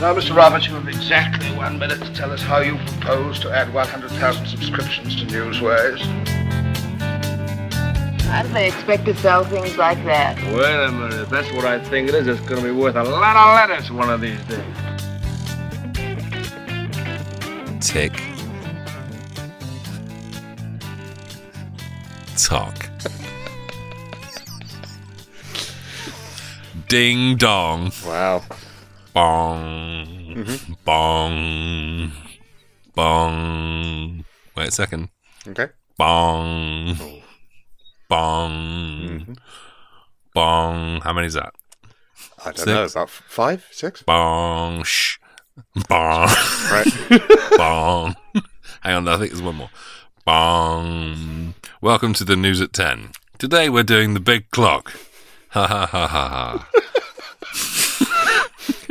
Now, Mr. Roberts, you have exactly one minute to tell us how you propose to add 100,000 subscriptions to Newsways. How do they expect to sell things like that? Wait a minute. If that's what I think it is, it's going to be worth a lot of letters one of these days. Tick. Tock. Ding dong. Wow. Bong. Mm-hmm. Bong. Bong. Wait a second. Okay. Bong. Bong. Mm-hmm. Bong. How many is that? I don't Six. know. About f- five, six. Bong. Shh. Bong. Right. Bong. Hang on, I think there's one more. Bong. Welcome to the news at 10. Today we're doing the big clock. Ha ha ha ha ha.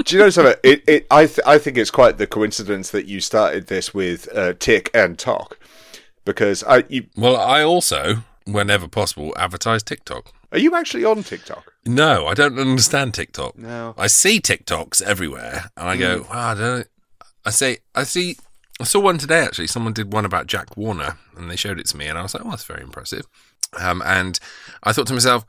Do you know something? It, it, I, th- I think it's quite the coincidence that you started this with uh, tick and talk, because I, you, Well, I also, whenever possible, advertise TikTok. are you actually on TikTok? No, I don't understand TikTok. No. I see TikToks everywhere, and I go, wow, I don't. I say, I see. I saw one today actually. Someone did one about Jack Warner, and they showed it to me, and I was like, oh, that's very impressive. Um, and I thought to myself,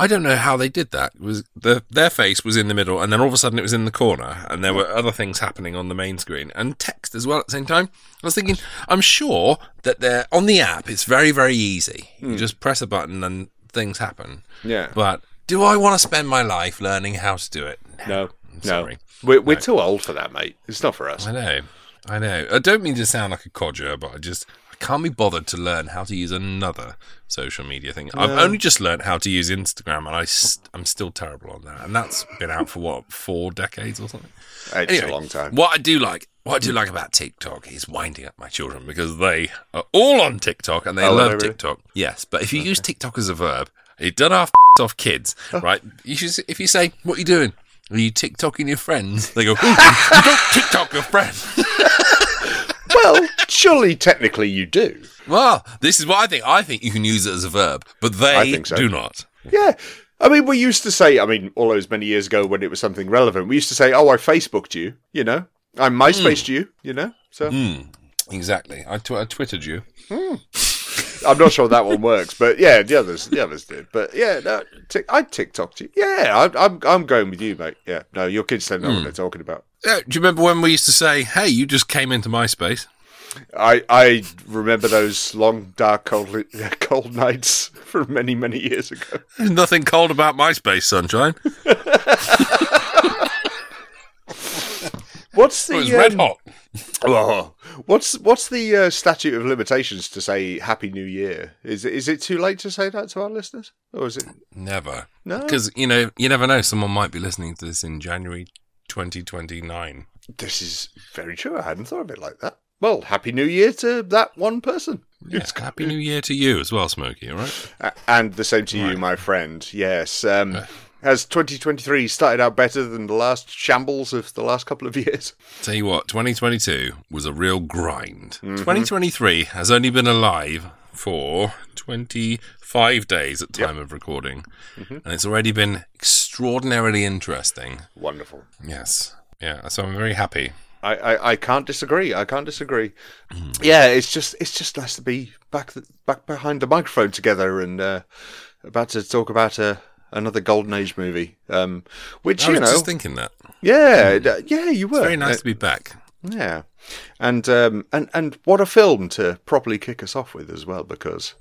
I don't know how they did that. It was the their face was in the middle, and then all of a sudden it was in the corner, and there were other things happening on the main screen and text as well at the same time. I was thinking, I'm sure that they're on the app. It's very very easy. You hmm. just press a button and things happen. Yeah. But do I want to spend my life learning how to do it? No. No. sorry. We're, we're too old for that, mate. It's not for us. I know. I know. I don't mean to sound like a codger, but I just can't be bothered to learn how to use another social media thing. I've only just learned how to use Instagram, and I st- I'm still terrible on that. And that's been out for what four decades or something. It's Anyway, a long time. What I do like, what I do like about TikTok is winding up my children because they are all on TikTok and they Oh, love really? TikTok. Yes, but if you use TikTok as a verb, it done off off kids, Oh. right? You should, if you say, "What are you doing?" Are you TikToking your friends? They go, you don't TikTok your friends. well, surely technically you do. Well, this is what I think. I think you can use it as a verb, but they so. do not. Yeah. I mean, we used to say, I mean, all those many years ago when it was something relevant, we used to say, oh, I Facebooked you, you know? I MySpaced hmm. you, you know? So hmm. Exactly. I, tw- I twittered you. Hmm. I'm not sure that one works, but yeah, the others, the others did. But yeah, no, tick, I TikToked you. Yeah, I, I'm, I'm going with you, mate. Yeah, no, your kids don't know what they're talking about. Do you remember when we used to say, "Hey, you just came into MySpace"? I, I remember those long, dark, cold, cold nights from many, many years ago. There's nothing cold about MySpace, sunshine. What's the It was red um, hot. Oh, what's what's the uh, statute of limitations to say Happy New Year? Is it, is it too late to say that to our listeners, or is it? Never. No. Because you know, you never know. Someone might be listening to this in January 2029. This is very true. I hadn't thought of it like that. Well, Happy New Year to that one person. Yeah, Happy New Year to you as well, Smokey. All right. A- And the same to you, my friend. Yes. Um, has 2023 started out better than the last shambles of the last couple of years? Tell you what, 2022 was a real grind. 2023 has only been alive for 25 days at time of recording, and it's already been extraordinarily interesting. Wonderful. Yes. Yeah. So I'm very happy. I, I, I can't disagree. I can't disagree. Yeah, it's just it's just nice to be back th- back behind the microphone together and uh, about to talk about uh, another golden age movie. Um, which I you was know, just thinking that. yeah, d- yeah, you were Very nice Uh, to be back. yeah, and um, and and what a film to properly kick us off with as well. Because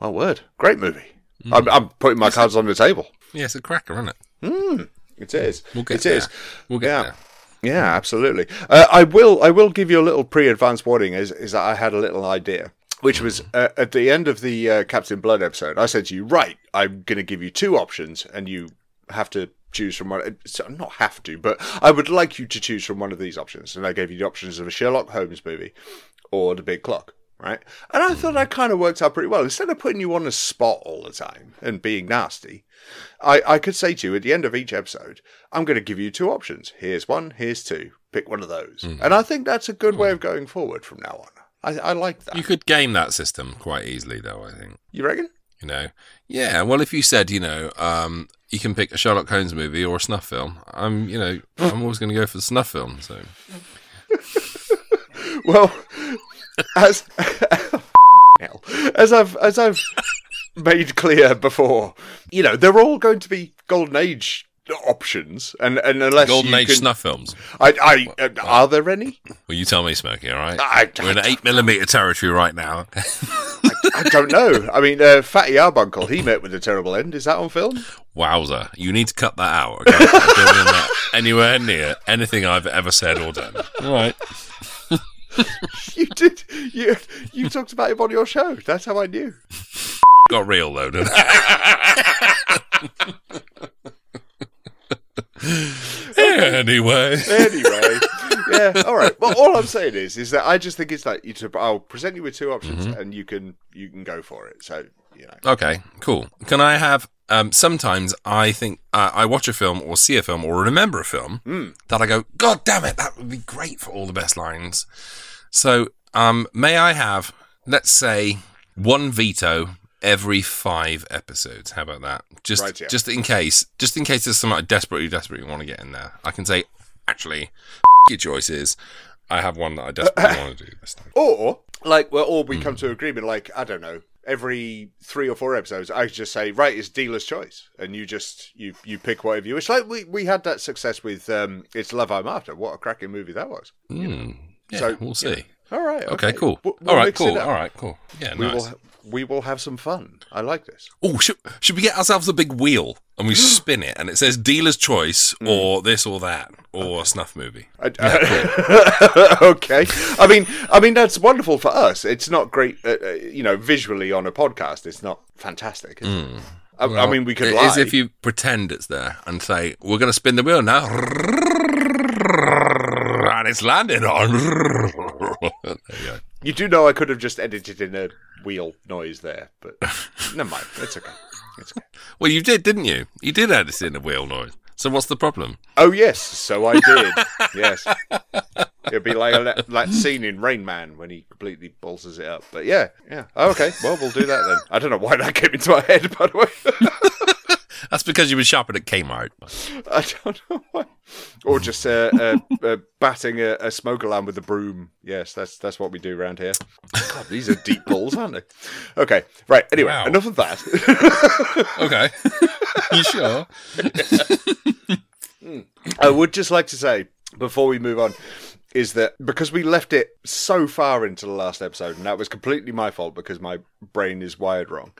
my word, great movie. I'm, I'm putting my cards on the table. Yeah, it's a cracker, isn't it? It is. We'll get It there. is. We'll get Yeah. there. Yeah, absolutely. Uh, I will. I will give you a little pre-advance warning. Is is that I had a little idea, which was uh, at the end of the uh, Captain Blood episode. I said to you, right, I'm going to give you two options, and you have to choose from one. So not have to, but I would like you to choose from one of these options. And I gave you the options of a Sherlock Holmes movie or The Big Clock. Right, and I thought hmm. that kind of worked out pretty well. Instead of putting you on the spot all the time and being nasty, I, I could say to you at the end of each episode, I'm going to give you two options. Here's one, here's two. Pick one of those. Hmm. And I think that's a good way hmm. of going forward from now on. I, I like that. You could game that system quite easily, though. I think. You reckon? You know, yeah. Well, if you said, you know, um, you can pick a Sherlock Holmes movie or a snuff film. I'm, you know, I'm always going to go for the snuff film. So Well, as hell, as I've as I've made clear before, you know, they're all going to be golden age options, and and unless Golden you Age can, snuff films. I, I uh, are there any? Well, you tell me, Smokey. All right, I- we're in eight millimeter territory right now. I don't know. I mean, uh, Fatty Arbuckle, he met with a terrible end. Is that on film? Wowzer! You need to cut that out. Okay? I don't want that anywhere near anything I've ever said or done. All right. You did. You you talked about him on your show. That's how I knew. Got real though, didn't anyway. Anyway, yeah. All right. Well, all I'm saying is, is that I just think it's like you. To, I'll present you with two options, and you can you can go for it. So you know. Okay, cool. Can I have? Um, sometimes I think uh, I watch a film or see a film or remember a film that I go, God damn it, that would be great for all the best lines. So, um, may I have, let's say, one veto every five episodes? How about that? Just, Right, yeah. just in case, just in case there's something I desperately, desperately want to get in there, I can say, actually, your choices. I have one that I desperately want to do this time. Or like, well, or we come to agreement. Like, I don't know. Every three or four episodes, I just say, right, it's dealer's choice, and you just you you pick whatever you wish. Like we we had that success with um, it's Love I'm After. What a cracking movie that was. Hmm. Yeah, So, we'll see. All right. Okay, cool. We'll- we'll all right, cool. All right, cool. Yeah, We nice. will we will have some fun. I like this. Oh, should, should we get ourselves a big wheel and we spin it and it says dealer's choice Mm. or this or that or a snuff movie? I- okay. I mean, I mean that's wonderful for us. It's not great, uh, uh, you know, visually on a podcast. It's not fantastic. It? I, I mean, we could It lie. is if you pretend it's there and say, we're going to spin the wheel now. It's landed on. you. You do know I could have just edited in a wheel noise there, but never mind. It's okay. It's okay. Well, you did, didn't you? You did add this in a wheel noise. So what's the problem? Oh yes, so I did. yes, it'd be like a, like scene in Rain Man when he completely balls it up. But yeah, yeah. Oh, okay, well we'll do that then. I don't know why that came into my head, by the way. That's because you were shopping at Kmart. I don't know why. Or just uh, uh, uh, batting a, a smoke alarm with a broom. Yes, that's that's what we do around here. God, these are deep balls, aren't they? Okay, right. Anyway, Wow. enough of that. Okay. you sure? I would just like to say before we move on is that because we left it so far into the last episode, and that was completely my fault because my brain is wired wrong,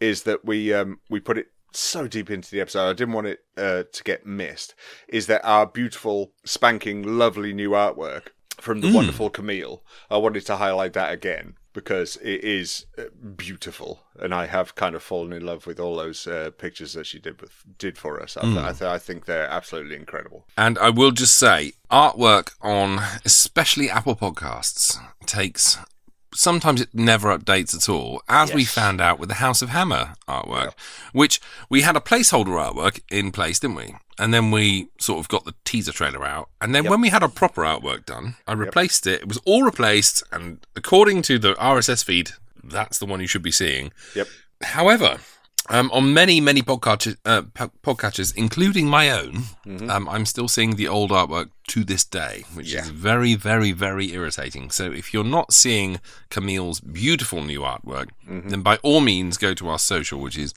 is that we um, we put it so deep into the episode. I didn't want it uh, to get missed. Is that our beautiful, spanking, lovely new artwork from the wonderful Camille? I wanted to highlight that again because it is uh, beautiful, and I have kind of fallen in love with all those uh, pictures that she did with did for us. I, th- I, th- I think they're absolutely incredible. And I will just say, artwork on especially Apple Podcasts takes. Sometimes it never updates at all, as we found out with the House of Hammer artwork, which we had a placeholder artwork in place, didn't we? And then we sort of got the teaser trailer out. And then when we had a proper artwork done, I replaced it. It was all replaced. And according to the RSS feed, that's the one you should be seeing. Yep. However, um, on many, many podcatchers, uh, podcatchers, including my own, um, I'm still seeing the old artwork to this day, which Yeah. is very, very, very irritating. So if you're not seeing Camille's beautiful new artwork, then by all means go to our social, which is,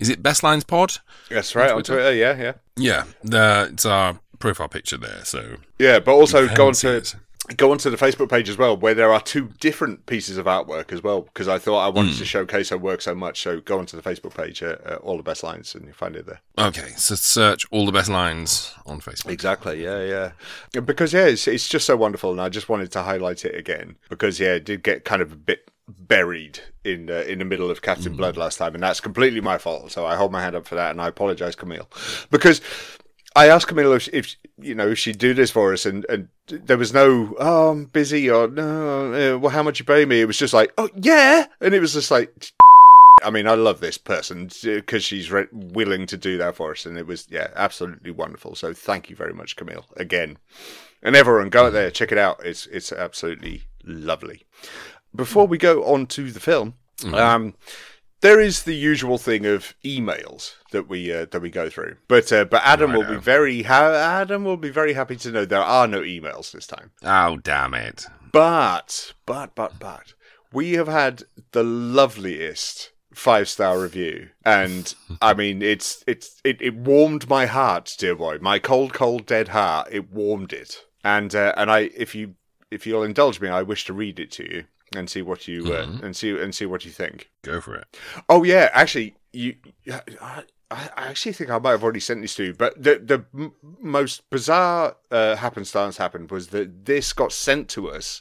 is it Best Lines Pod? That's right on Twitter? Twitter. Yeah, yeah, Yeah, the, it's our profile picture there. So yeah. But also go onto it. Go onto the Facebook page as well, where there are two different pieces of artwork as well. Because I thought I wanted Hmm. to showcase her work so much. So go onto the Facebook page, uh, uh, all the best lines, and you'll find it there. okay, so search all the best lines on Facebook. Exactly. Yeah, yeah. Because yeah, it's, it's just so wonderful, and I just wanted to highlight it again because yeah, it did get kind of a bit buried in uh, in the middle of Captain Blood last time, and that's completely my fault. So I hold my hand up for that, and I apologise, Camille, because. I asked Camille if, if you know if she'd do this for us, and, and there was no oh I'm busy or no uh, well how much you pay me. It was just like oh yeah, and it was just like I mean, I love this person because she's re- willing to do that for us, and it was yeah, absolutely wonderful. So thank you very much, Camille, again, and everyone go out there, check it out. It's it's absolutely lovely. Before we go on to the film, um, there is the usual thing of emails that we uh, that we go through, but uh, but Adam will be very ha- Adam will be very happy to know there are no emails this time. Oh, damn it. But but but but we have had the loveliest five star review, and I mean it's it's it, it warmed my heart, dear boy, my cold cold dead heart. It warmed it, and uh, and I if you if you'll indulge me, I wish to read it to you and see what you uh, and see and see what you think. Go for it. Oh yeah, actually, you. I, I actually think I might have already sent this to you, but the the m- most bizarre uh, happenstance happened was that this got sent to us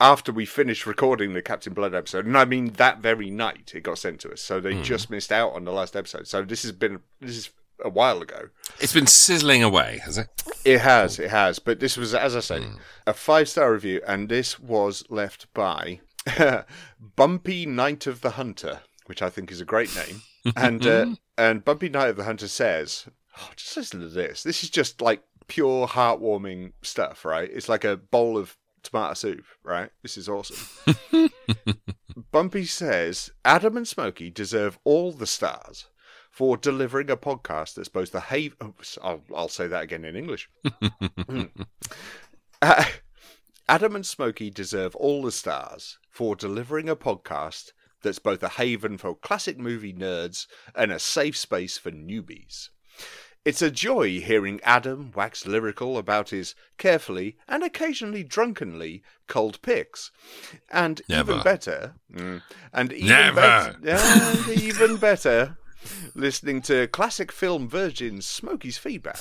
after we finished recording the Captain Blood episode, and I mean that very night it got sent to us. So they just missed out on the last episode. So this has been this is a while ago. It's been sizzling away, has it? It has, it has. But this was, as I say, a five star review, and this was left by Bumpy Knight of the Hunter, which I think is a great name. and uh, and Bumpy Knight of the Hunter says, oh, just listen to this. This is just like pure heartwarming stuff, right? It's like a bowl of tomato soup, right? This is awesome. Bumpy says Adam and Smokey deserve all the stars for delivering a podcast that's both the haven. I'll, I'll say that again in English. Mm. Uh, Adam and Smokey deserve all the stars for delivering a podcast that's both a haven for classic movie nerds and a safe space for newbies. It's a joy hearing Adam wax lyrical about his carefully and occasionally drunkenly cold picks. And even better, mm, and even Never. better, and even better, listening to classic film virgins Smokey's feedback.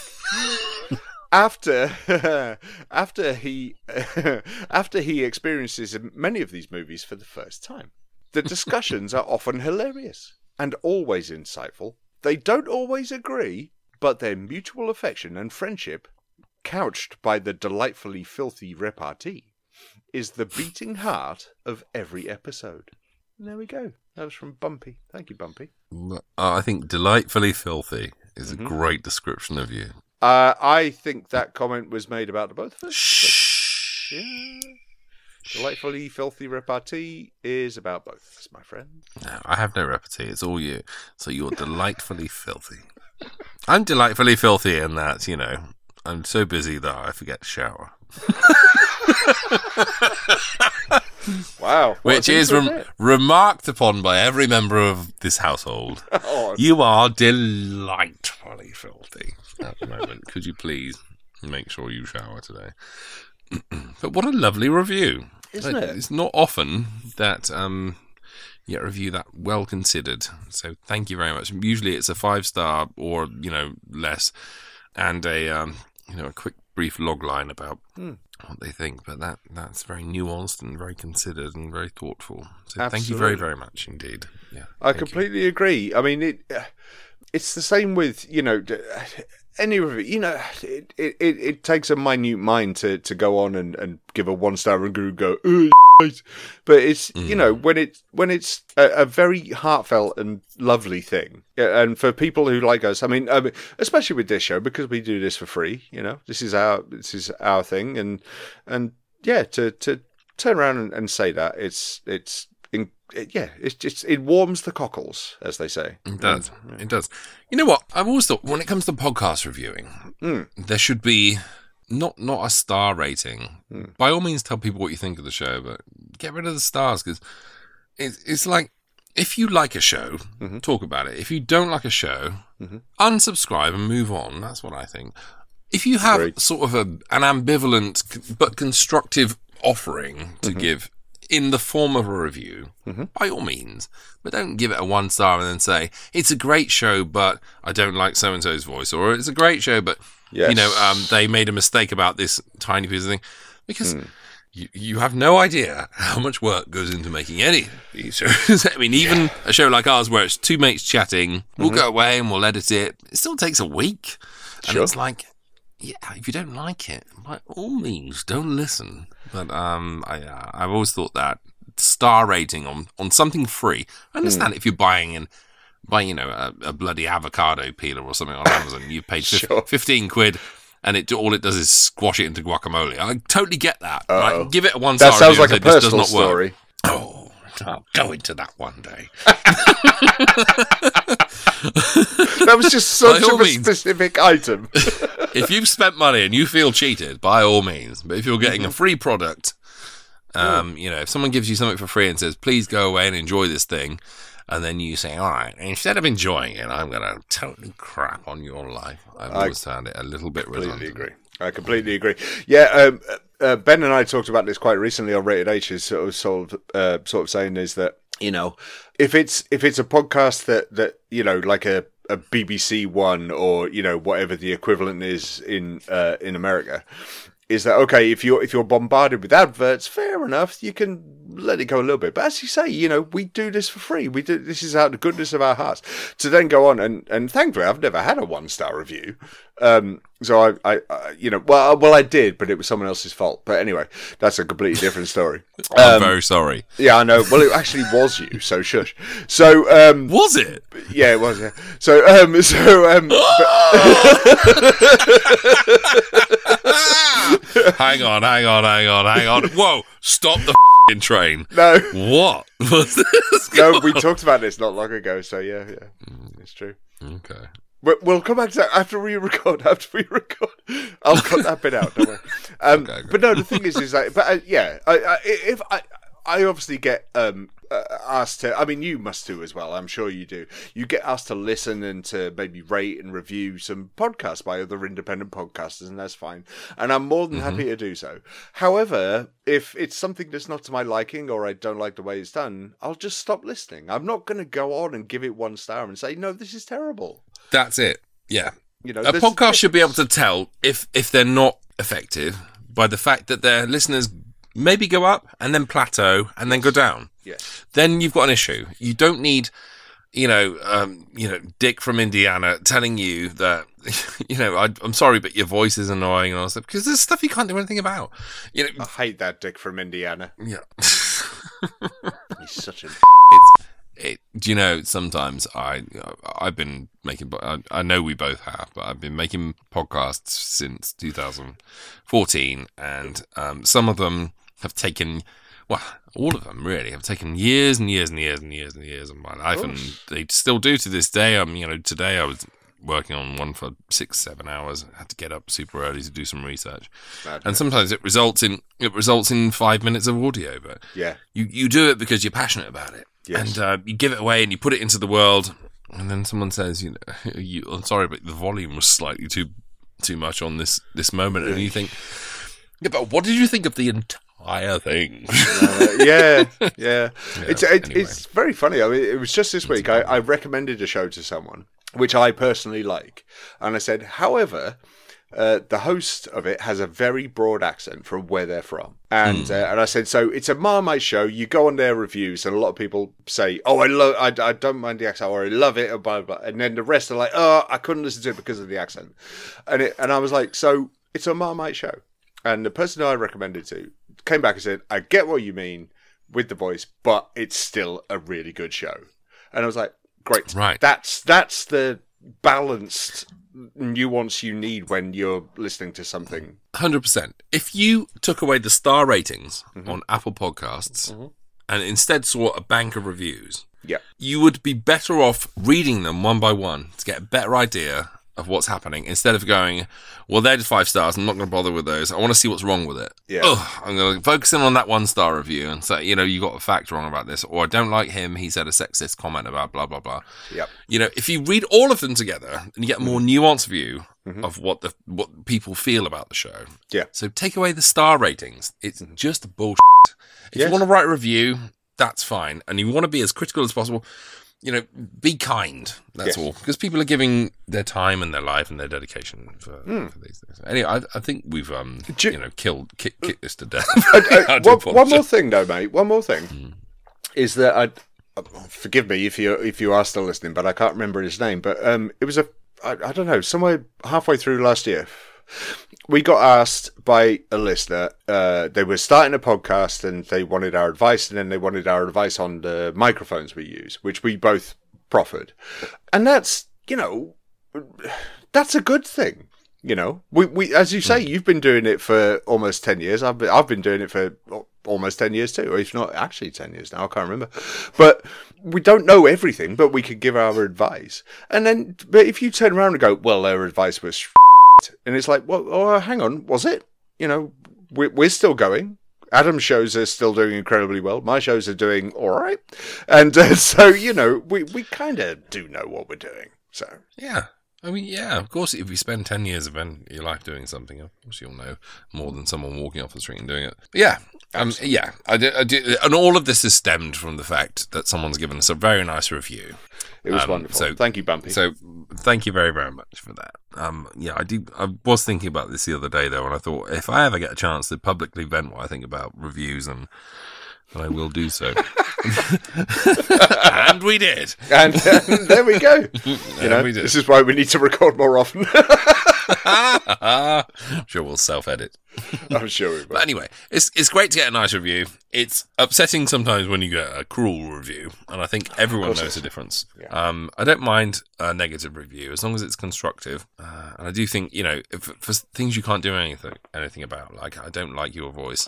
After, after he, after he experiences many of these movies for the first time, the discussions are often hilarious and always insightful. They don't always agree, but their mutual affection and friendship, couched by the delightfully filthy repartee, is the beating heart of every episode. And there we go. That was from Bumpy. Thank you, Bumpy. Uh, I think delightfully filthy is Mm-hmm. a great description of you. Uh, I think that comment was made about the both of us. Shh. Yeah. Delightfully filthy repartee is about both of us, my friend. No, I have no repartee. It's all you. So you're delightfully filthy. I'm delightfully filthy in that, you know, I'm so busy that I forget to shower. Wow. Which is rem- remarked upon by every member of this household. Oh, You are delightfully filthy at the moment. Could you please make sure you shower today? but what a lovely review. Isn't it? It's not often that um, you get a review that well considered. So thank you very much. Usually it's a five star or, you know, less and a, um, you know, a quick brief log line about Hmm. What they think. But that that's very nuanced and very considered and very thoughtful. So thank you very, very much indeed. Yeah. I thank you. completely agree. I mean, it. It's the same with you know any review. You know, it it, it, takes a minute mind to, to go on and, and give a one star review and go. "Oh. But it's you know mm. when it when it's a, a very heartfelt and lovely thing, and for people who like us, I mean, I mean, especially with this show because we do this for free. You know, this is our this is our thing, and and yeah, to to turn around and, and say that it's it's in, it, yeah, it's just it warms the cockles, as they say. It does. It does. You know what? I've always thought when it comes to podcast reviewing, Mm. there should be not not a star rating. Mm. By all means, tell people what you think of the show, but get rid of the stars because it's it's like if you like a show, Mm-hmm. talk about it. If you don't like a show, unsubscribe and move on. That's what I think. If you have Great. sort of a, an ambivalent but constructive offering to give in the form of a review, mm-hmm. by all means, but don't give it a one star and then say it's a great show, but I don't like so and so's voice, or it's a great show, but you know um, they made a mistake about this tiny piece of thing, because. Hmm. You, you have no idea how much work goes into making any of these shows. I mean, even a show like ours where it's two mates chatting, we'll mm-hmm. go away and we'll edit it. It still takes a week. And it's like, yeah, if you don't like it, by all means, don't listen. But um, I, uh, I've always thought that star rating on, on something free. I understand if you're buying in, buying you know a, a bloody avocado peeler or something on Amazon, you paid Sure. fifteen quid. And it all it does is squash it into guacamole. I totally get that. Right? Give it a one star. That sounds like a say, "This does personal not work." story. Oh, I'll go into that one day. That was just such By all of a means. specific item. if you've spent money and you feel cheated, by all means. But if you're getting a free product, um, you know, if someone gives you something for free and says, "Please go away and enjoy this thing," and then you say, "All right," instead of enjoying it, I'm gonna totally crap on your life. I've always found it a little bit completely redundant. agree. I completely agree. Yeah, um, uh, Ben and I talked about this quite recently on Rated H. Is sort of sort of, uh, sort of saying is that you know if it's if it's a podcast that that you know like a a BBC one or you know whatever the equivalent is in uh, in America. Is that okay? If you're if you're bombarded with adverts, fair enough. You can let it go a little bit. But as you say, you know, we do this for free. We do this is out of the goodness of our hearts. To then go on and and thankfully, I've never had a one star review. Um, so I, I, I, you know, well, well, I did, but it was someone else's fault. But anyway, that's a completely different story. I'm very sorry. Yeah, I know. Well, it actually was you, so shush. So, um, Was it? yeah, it was. Yeah. So, um, so, um, hang on, hang on, hang on, hang on. Whoa! Stop the train. no, What no, we talked about this not long ago. So, yeah, yeah, it's true. Okay. But we'll come back to that after we record. After we record, I'll cut that bit out. Don't worry. Um, Okay, but no, the thing is, is that, but uh, yeah, I, I, if I, I obviously get um, Uh, asked to. I mean, you must do as well. I'm sure you do. You get asked to listen and to maybe rate and review some podcasts by other independent podcasters, and that's fine. And I'm more than happy mm-hmm. to do so. However, if it's something that's not to my liking or I don't like the way it's done, I'll just stop listening. I'm not going to go on and give it one star and say no, this is terrible. That's it. Yeah. You know, a podcast should be able to tell if if they're not effective by the fact that their listeners maybe go up and then plateau and then go down. Yes. Then you've got an issue. You don't need, you know, um, you know, Dick from Indiana telling you that, you know, I, I'm sorry, but your voice is annoying and all that stuff because there's stuff you can't do anything about. You know, I hate that dick from Indiana. yeah. He's such a. it's it do you know sometimes i i've been making I, I know we both have but i've been making podcasts since 2014 and um, some of them have taken well all of them really have taken years and years and years and years and years of my life and they still do to this day. I'm you know today i was working on one for six seven hours I had to get up super early to do some research. And sometimes it results in it results in five minutes of audio but Yeah. you you do it because you're passionate about it, Yes. and uh, you give it away and you put it into the world, and then someone says, you know, you, I'm sorry, but the volume was slightly too too much on this this moment, and you think, yeah, but what did you think of the entire thing? Uh, yeah, yeah. It's it, anyway. it's very funny. I mean, it was just this week. I, I recommended a show to someone, which I personally like, and I said, however. Uh, the host of it has a very broad accent from where they're from, and uh, and I said so. It's a Marmite show. You go on their reviews, and a lot of people say, "Oh, I love, I, I don't mind the accent, or I love it," or blah blah. blah. And then the rest are like, "Oh, I couldn't listen to it because of the accent," and it, and I was like, "So it's a Marmite show," and the person I recommended to came back and said, "I get what you mean with the voice, but it's still a really good show," and I was like, "Great, Right. That's that's the balanced." nuance you need when you're listening to something Hundred percent. If you took away the star ratings mm-hmm. on Apple Podcasts mm-hmm. and instead saw a bank of reviews, yeah you would be better off reading them one by one to get a better idea of what's happening instead of going, well, they're just five stars. I'm not going to bother with those. I want to see what's wrong with it. Yeah. Ugh, I'm going to focus in on that one star review and say, you know, you got a fact wrong about this, or I don't like him. He said a sexist comment about blah blah blah. Yep. You know, if you read all of them together and you get a more mm-hmm. nuanced view mm-hmm. of what the what people feel about the show. Yeah. So take away the star ratings. It's mm-hmm. just bullshit. If Yes. you want to write a review, that's fine, and you want to be as critical as possible. You know, be kind. That's Yes. all, because people are giving their time and their life and their dedication for, for these things. Anyway, I, I think we've um, Do- you know, killed kick, kicked this to death. I one, one more thing, though, mate. One more thing is that I. uh, Forgive me if you if you are still listening, but I can't remember his name. But um, it was a I, I don't know somewhere halfway through last year. We got asked by a listener. Uh, they were starting a podcast and they wanted our advice, and then they wanted our advice on the microphones we use, which we both proffered. And that's you know, that's a good thing. You know, we, we as you say, you've been doing it for almost ten years. I've been I've been doing it for almost 10 years too, or if not actually 10 years now, I can't remember. But we don't know everything, but we could give our advice. And then, but if you turn around and go, well, their advice was and it's like, well, oh, hang on, was it? You know, we're, we're still going. Adam's shows are still doing incredibly well. My shows are doing all right. And uh, so, you know, we, we kind of do know what we're doing. So, Yeah. I mean, yeah, of course, if you spend 10 years of your life doing something, of course you'll know more than someone walking off the street and doing it. But yeah, um, yeah, I do, I do, and all of this is stemmed from the fact that someone's given us a very nice review. it was Um, wonderful. so- Thank you, Bumpy. So thank you very, very much for that. Um, yeah, I do. I was thinking about this the other day though, and I thought if I ever get a chance to publicly vent what I think about reviews, and, and I will do so. and we did. and uh, there we go. You know, we did. this is why we need to record more often. I'm sure we'll self-edit. I'm sure we will. But anyway, it's it's great to get a nice review. It's upsetting sometimes when you get a cruel review, and I think everyone knows the difference. Yeah. Um, I don't mind a negative review as long as it's constructive, uh, and I do think you know if, for things you can't do anything anything about, like I don't like your voice.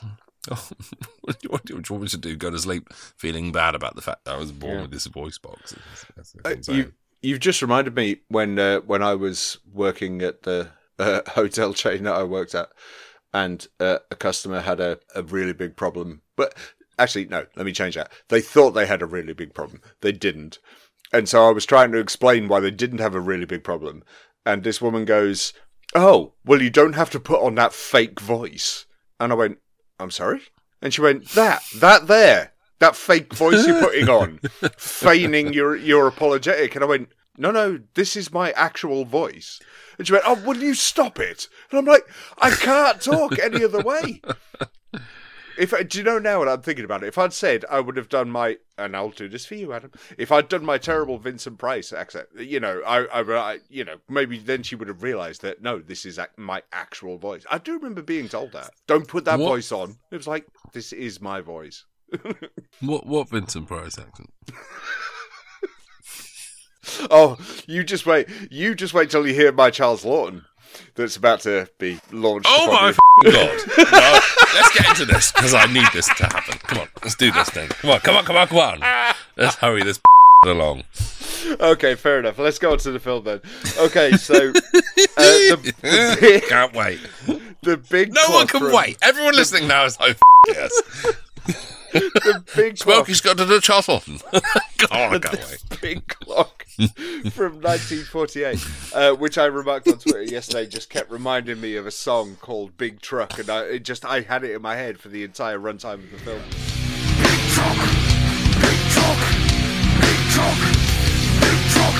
Oh, what, do you, what do you want me to do? Go to sleep feeling bad about the fact that I was born Yeah. with this voice box? That's- that's Uh, you, you've just reminded me when uh, when I was working at the uh, hotel chain that I worked at, and uh, a customer had a, a really big problem. But actually, no, let me change that. They thought they had a really big problem. They didn't. And so I was trying to explain why they didn't have a really big problem. And this woman goes, Oh, well, you don't have to put on that fake voice. And I went, I'm sorry? And she went, That, that there, that fake voice you're putting on, feigning you're, you're apologetic. And I went, No, no, this is my actual voice. And she went, Oh, will you stop it? And I'm like, I can't talk any other way. If do you know now what I'm thinking about it? If I'd said I would have done my, and I'll do this for you, Adam. If I'd done my terrible Vincent Price accent, you know, I, I, I you know, maybe then she would have realised that no, this is my actual voice. I do remember being told that. Don't put that What? voice on. It was like this is my voice. what what Vincent Price accent? Oh, you just wait. You just wait till you hear my Charles Laughton. That's about to be launched. Oh my god! No, let's get into this because I need this to happen. Come on, let's do this then. Come on, come on, come on, come on. Let's hurry this along. Okay, fair enough. Let's go on to the film then. Okay, so uh, the, the, big, Can't wait. the big No one can from- wait. Everyone listening now is like, yes. The big clock Smokey's got to do Charles Laughton. Come on, I big clock from 1948, uh, which I remarked on Twitter yesterday, just kept reminding me of a song called "Big Truck," and I it just I had it in my head for the entire runtime of the film. Big truck, big truck, big truck, big truck,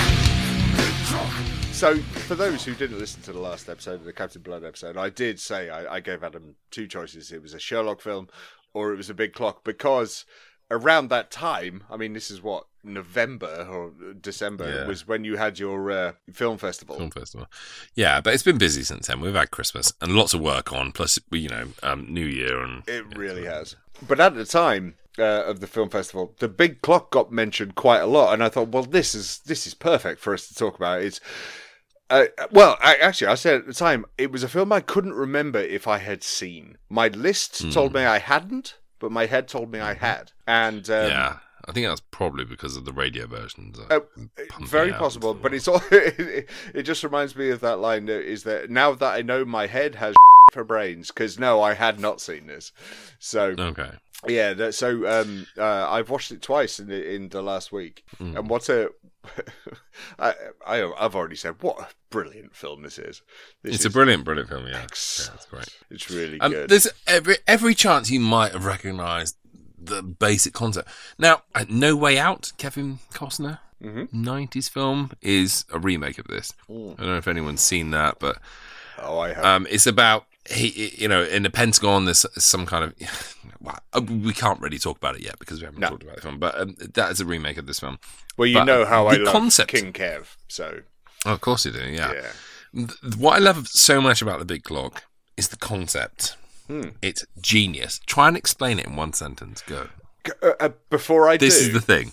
big truck. So, for those who didn't listen to the last episode of the Captain Blood episode, I did say I, I gave Adam two choices. It was a Sherlock film or it was a big clock because around that time, I mean, this is what, November or December, Yeah. was when you had your uh, film festival. Film festival. Yeah, but it's been busy since then. We've had Christmas and lots of work on, plus, you know, um, New Year and. It really has. But at the time uh, of the film festival, the big clock got mentioned quite a lot, and I thought, well, this is this is perfect for us to talk about. It's uh, well, I, actually, I said at the time it was a film I couldn't remember if I had seen. My list told me I hadn't, but my head told me I had, and um, yeah, I think that's probably because of the radio versions. Uh, very possible, but it's all. It, it just reminds me of that line. That is that now that I know my head has for brains, because no, I had not seen this. So Okay. yeah, that, so um, uh, I've watched it twice in the, in the last week, Mm. and what a. I, I I've already said what a brilliant film this is. This It's is a brilliant, brilliant film, yeah. yeah it's great. It's really Um, good. there's every every chance you might have recognised the basic concept. Now, uh, No Way Out, Kevin Costner, Mhm. 90s film, is a remake of this. Mm. I don't know if anyone's seen that, but oh, I have. um, it's about he, you know, in the Pentagon, there's some kind of. Well, uh, we can't really talk about it yet because we haven't No. talked about the film, but um, that is a remake of this film. well, you but know how I love concept- King Kev, so Oh, of course you do, yeah. yeah. What I love so much about the Big Clock is the concept. Hmm. It's genius. Try and explain it in one sentence. Go. Uh, uh, before I This do, is the thing.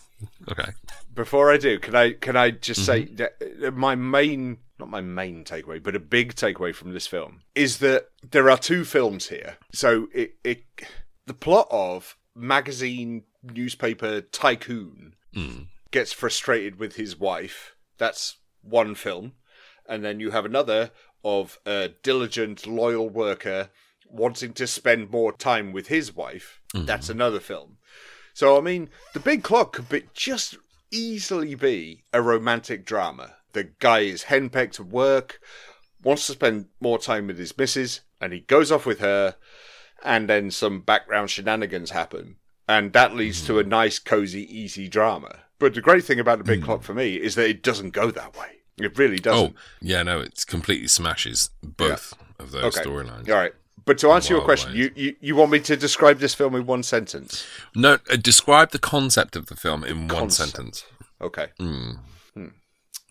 Okay. before I do, can I can I just say Mm-hmm. that uh, my main not my main takeaway, but a big takeaway from this film is that there are two films here. So it it the plot of magazine newspaper tycoon Mm. gets frustrated with his wife. That's one film. And then you have another of a diligent, loyal worker wanting to spend more time with his wife. That's another film. So, I mean, The Big Clock could be just easily be a romantic drama. The guy is henpecked at work, wants to spend more time with his missus, and he goes off with her, and then some background shenanigans happen. And that leads to a nice, cozy, easy drama. But the great thing about The Big Clock for me is that it doesn't go that way. It really Oh, doesn't. Oh, yeah, no, it completely smashes both of those okay. storylines. All right. But to answer your question, you, you, you want me to describe this film in one sentence? No, uh, describe the concept of the film in one sentence. Okay. Mm.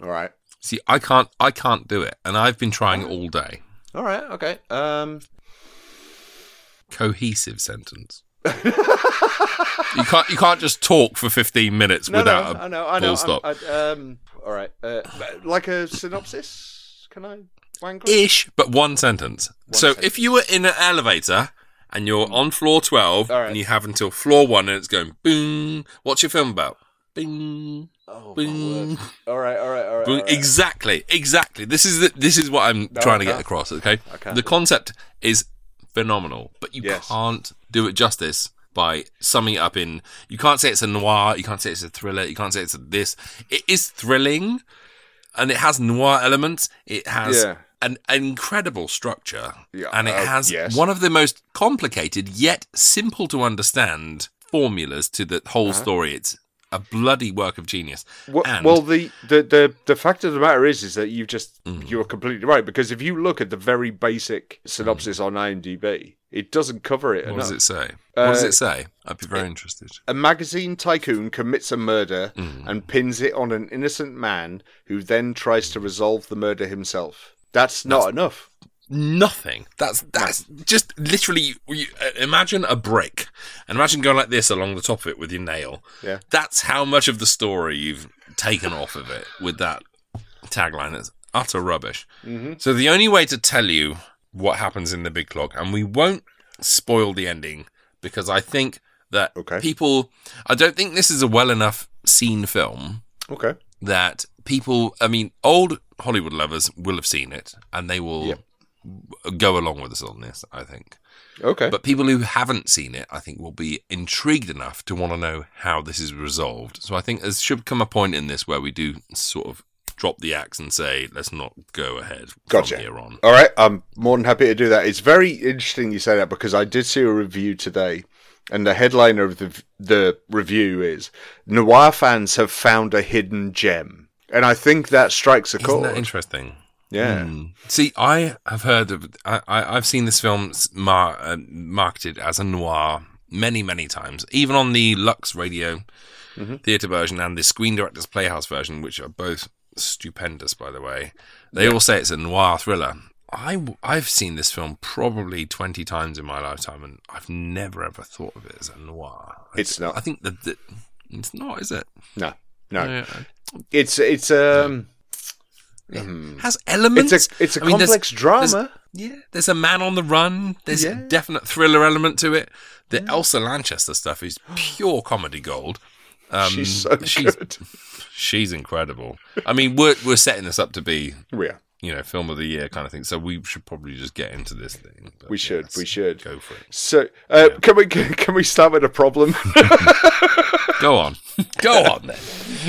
All right. See, I can't, I can't do it, and I've been trying all day. All right. Okay. Um. Cohesive sentence. you can't, you can't just talk for fifteen minutes No, without no, a I know. I full stop. I'm- um. All right. Uh, like a synopsis? Can I wangle? Ish, but one sentence. so sentence. if you were in an elevator and you're on floor twelve, All right. and you have until floor one, and it's going boom. What's your film about? Bing. Oh, word. all right, all right, all right, all right. Exactly, exactly. This is the, this is what I'm trying to get across. Okay, the concept is phenomenal, but you Yes. can't do it justice by summing it up in. You can't say it's a noir. You can't say it's a thriller. You can't say it's a this. It is thrilling, and it has noir elements. It has Yeah. an, an incredible structure, Yeah, and it uh, has yes. one of the most complicated yet simple to understand formulas to the whole Uh-huh. story. It's a bloody work of genius. Well, and well, the, the, the, the fact of the matter is, is that you've just Mm. you're completely right because if you look at the very basic synopsis on IMDb, it doesn't cover it What enough. does it say? What does Uh, it say? I'd be very interested. A magazine tycoon commits a murder Mm. and pins it on an innocent man who then tries to resolve the murder himself. That's not enough. Nothing. That's that's just literally. Uh, imagine a brick, and imagine going like this along the top of it with your nail. Yeah. That's how much of the story you've taken off of it with that tagline. It's utter rubbish. Mm-hmm. So the only way to tell you what happens in the big clock, and we won't spoil the ending because I think that Okay. people. I don't think this is a well enough seen film. Okay. that people, I mean, old Hollywood lovers will have seen it and they will Yep. Go along with us on this, I think. Okay. But people who haven't seen it, I think, will be intrigued enough to want to know how this is resolved. So I think there should come a point in this where we do sort of drop the axe and say, let's not go ahead Gotcha. from here on. All right, I'm more than happy to do that. It's very interesting you say that because I did see a review today, and the headline of the the review is "Noir fans have found a hidden gem," and I think that strikes a Isn't chord. that interesting? Yeah, Hmm. See, I have heard of, I, I, I've seen this film mar- uh, marketed as a noir many, many times, even on the Lux Radio theatre version and the Screen Directors Playhouse version, which are both stupendous, by the way. They all say it's a noir thriller. I, I've seen this film probably 20 times in my lifetime, and I've never ever thought of it as a noir. I It's d- not. I think that, it's not, is it? no, no, Yeah. it's it's um, It has elements. it's a it's a I mean, there's- complex there's- drama. Yeah, there's a man on the run. There's a definite thriller element to it. The Elsa Lanchester stuff is pure comedy gold. Um, she's so she's, good. she's incredible. I mean, we're we're setting this up to be Yeah, you know film of the year kind of thing. So we should probably just get into this thing. But we yeah, should, we should. go for it. So, uh, can we can we start with a problem? Go on, go on then.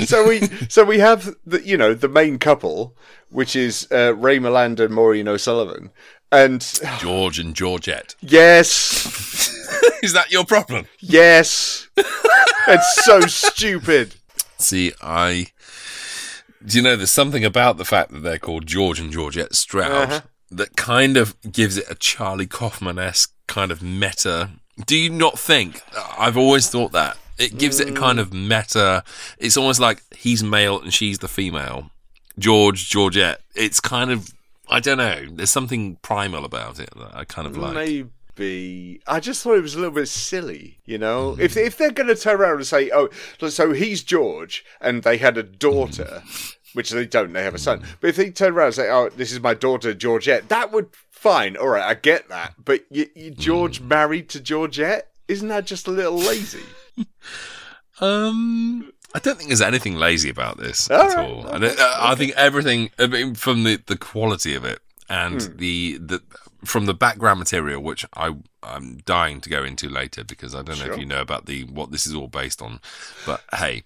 so we so we have the you know the main couple, which is uh, Ray Milland and Maureen O'Sullivan, and George and Georgette. yes, Is that your problem? yes, it's so stupid. See, I. Do you know there's something about the fact that they're called George and Georgette Stroud Uh-huh. that kind of gives it a Charlie Kaufman esque kind of meta. Do you not think? I've always thought that. It gives it a kind of meta. It's almost like he's male and she's the female. George, Georgette. It's kind of. I don't know. There's something primal about it that I kind of like. Maybe I just thought it was a little bit silly, you know. Mm-hmm. If if they're going to turn around and say, "Oh, so he's George," and they had a daughter, which they don't, they have a son. But if they turn around and say, "Oh, this is my daughter Georgette," that would fine. All right, I get that. But you, you George Mm. married to Georgette. isn't that just a little lazy? Um, I don't think there's anything lazy about this All at right, all. It, uh, I think everything I mean, from the, the quality of it and Hmm. the the from the background material, which I I'm dying to go into later because I don't know Sure. if you know about the what this is all based on. But hey,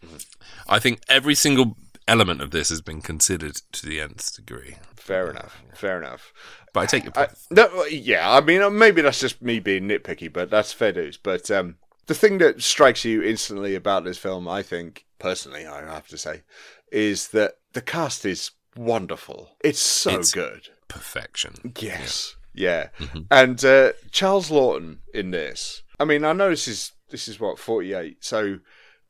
I think every single element of this has been considered to the nth degree. Fair enough. Fair enough. But I take your I, no, yeah, I mean, uh, maybe that's just me being nitpicky, but that's fair dues. But um, the thing that strikes you instantly about this film, I think, personally, I have to say, is that the cast is wonderful. It's so It's- good. perfection. Yes. Yeah. Mm-hmm. And uh, Charles Laughton in this. I mean, I know this is this is what forty eight. So,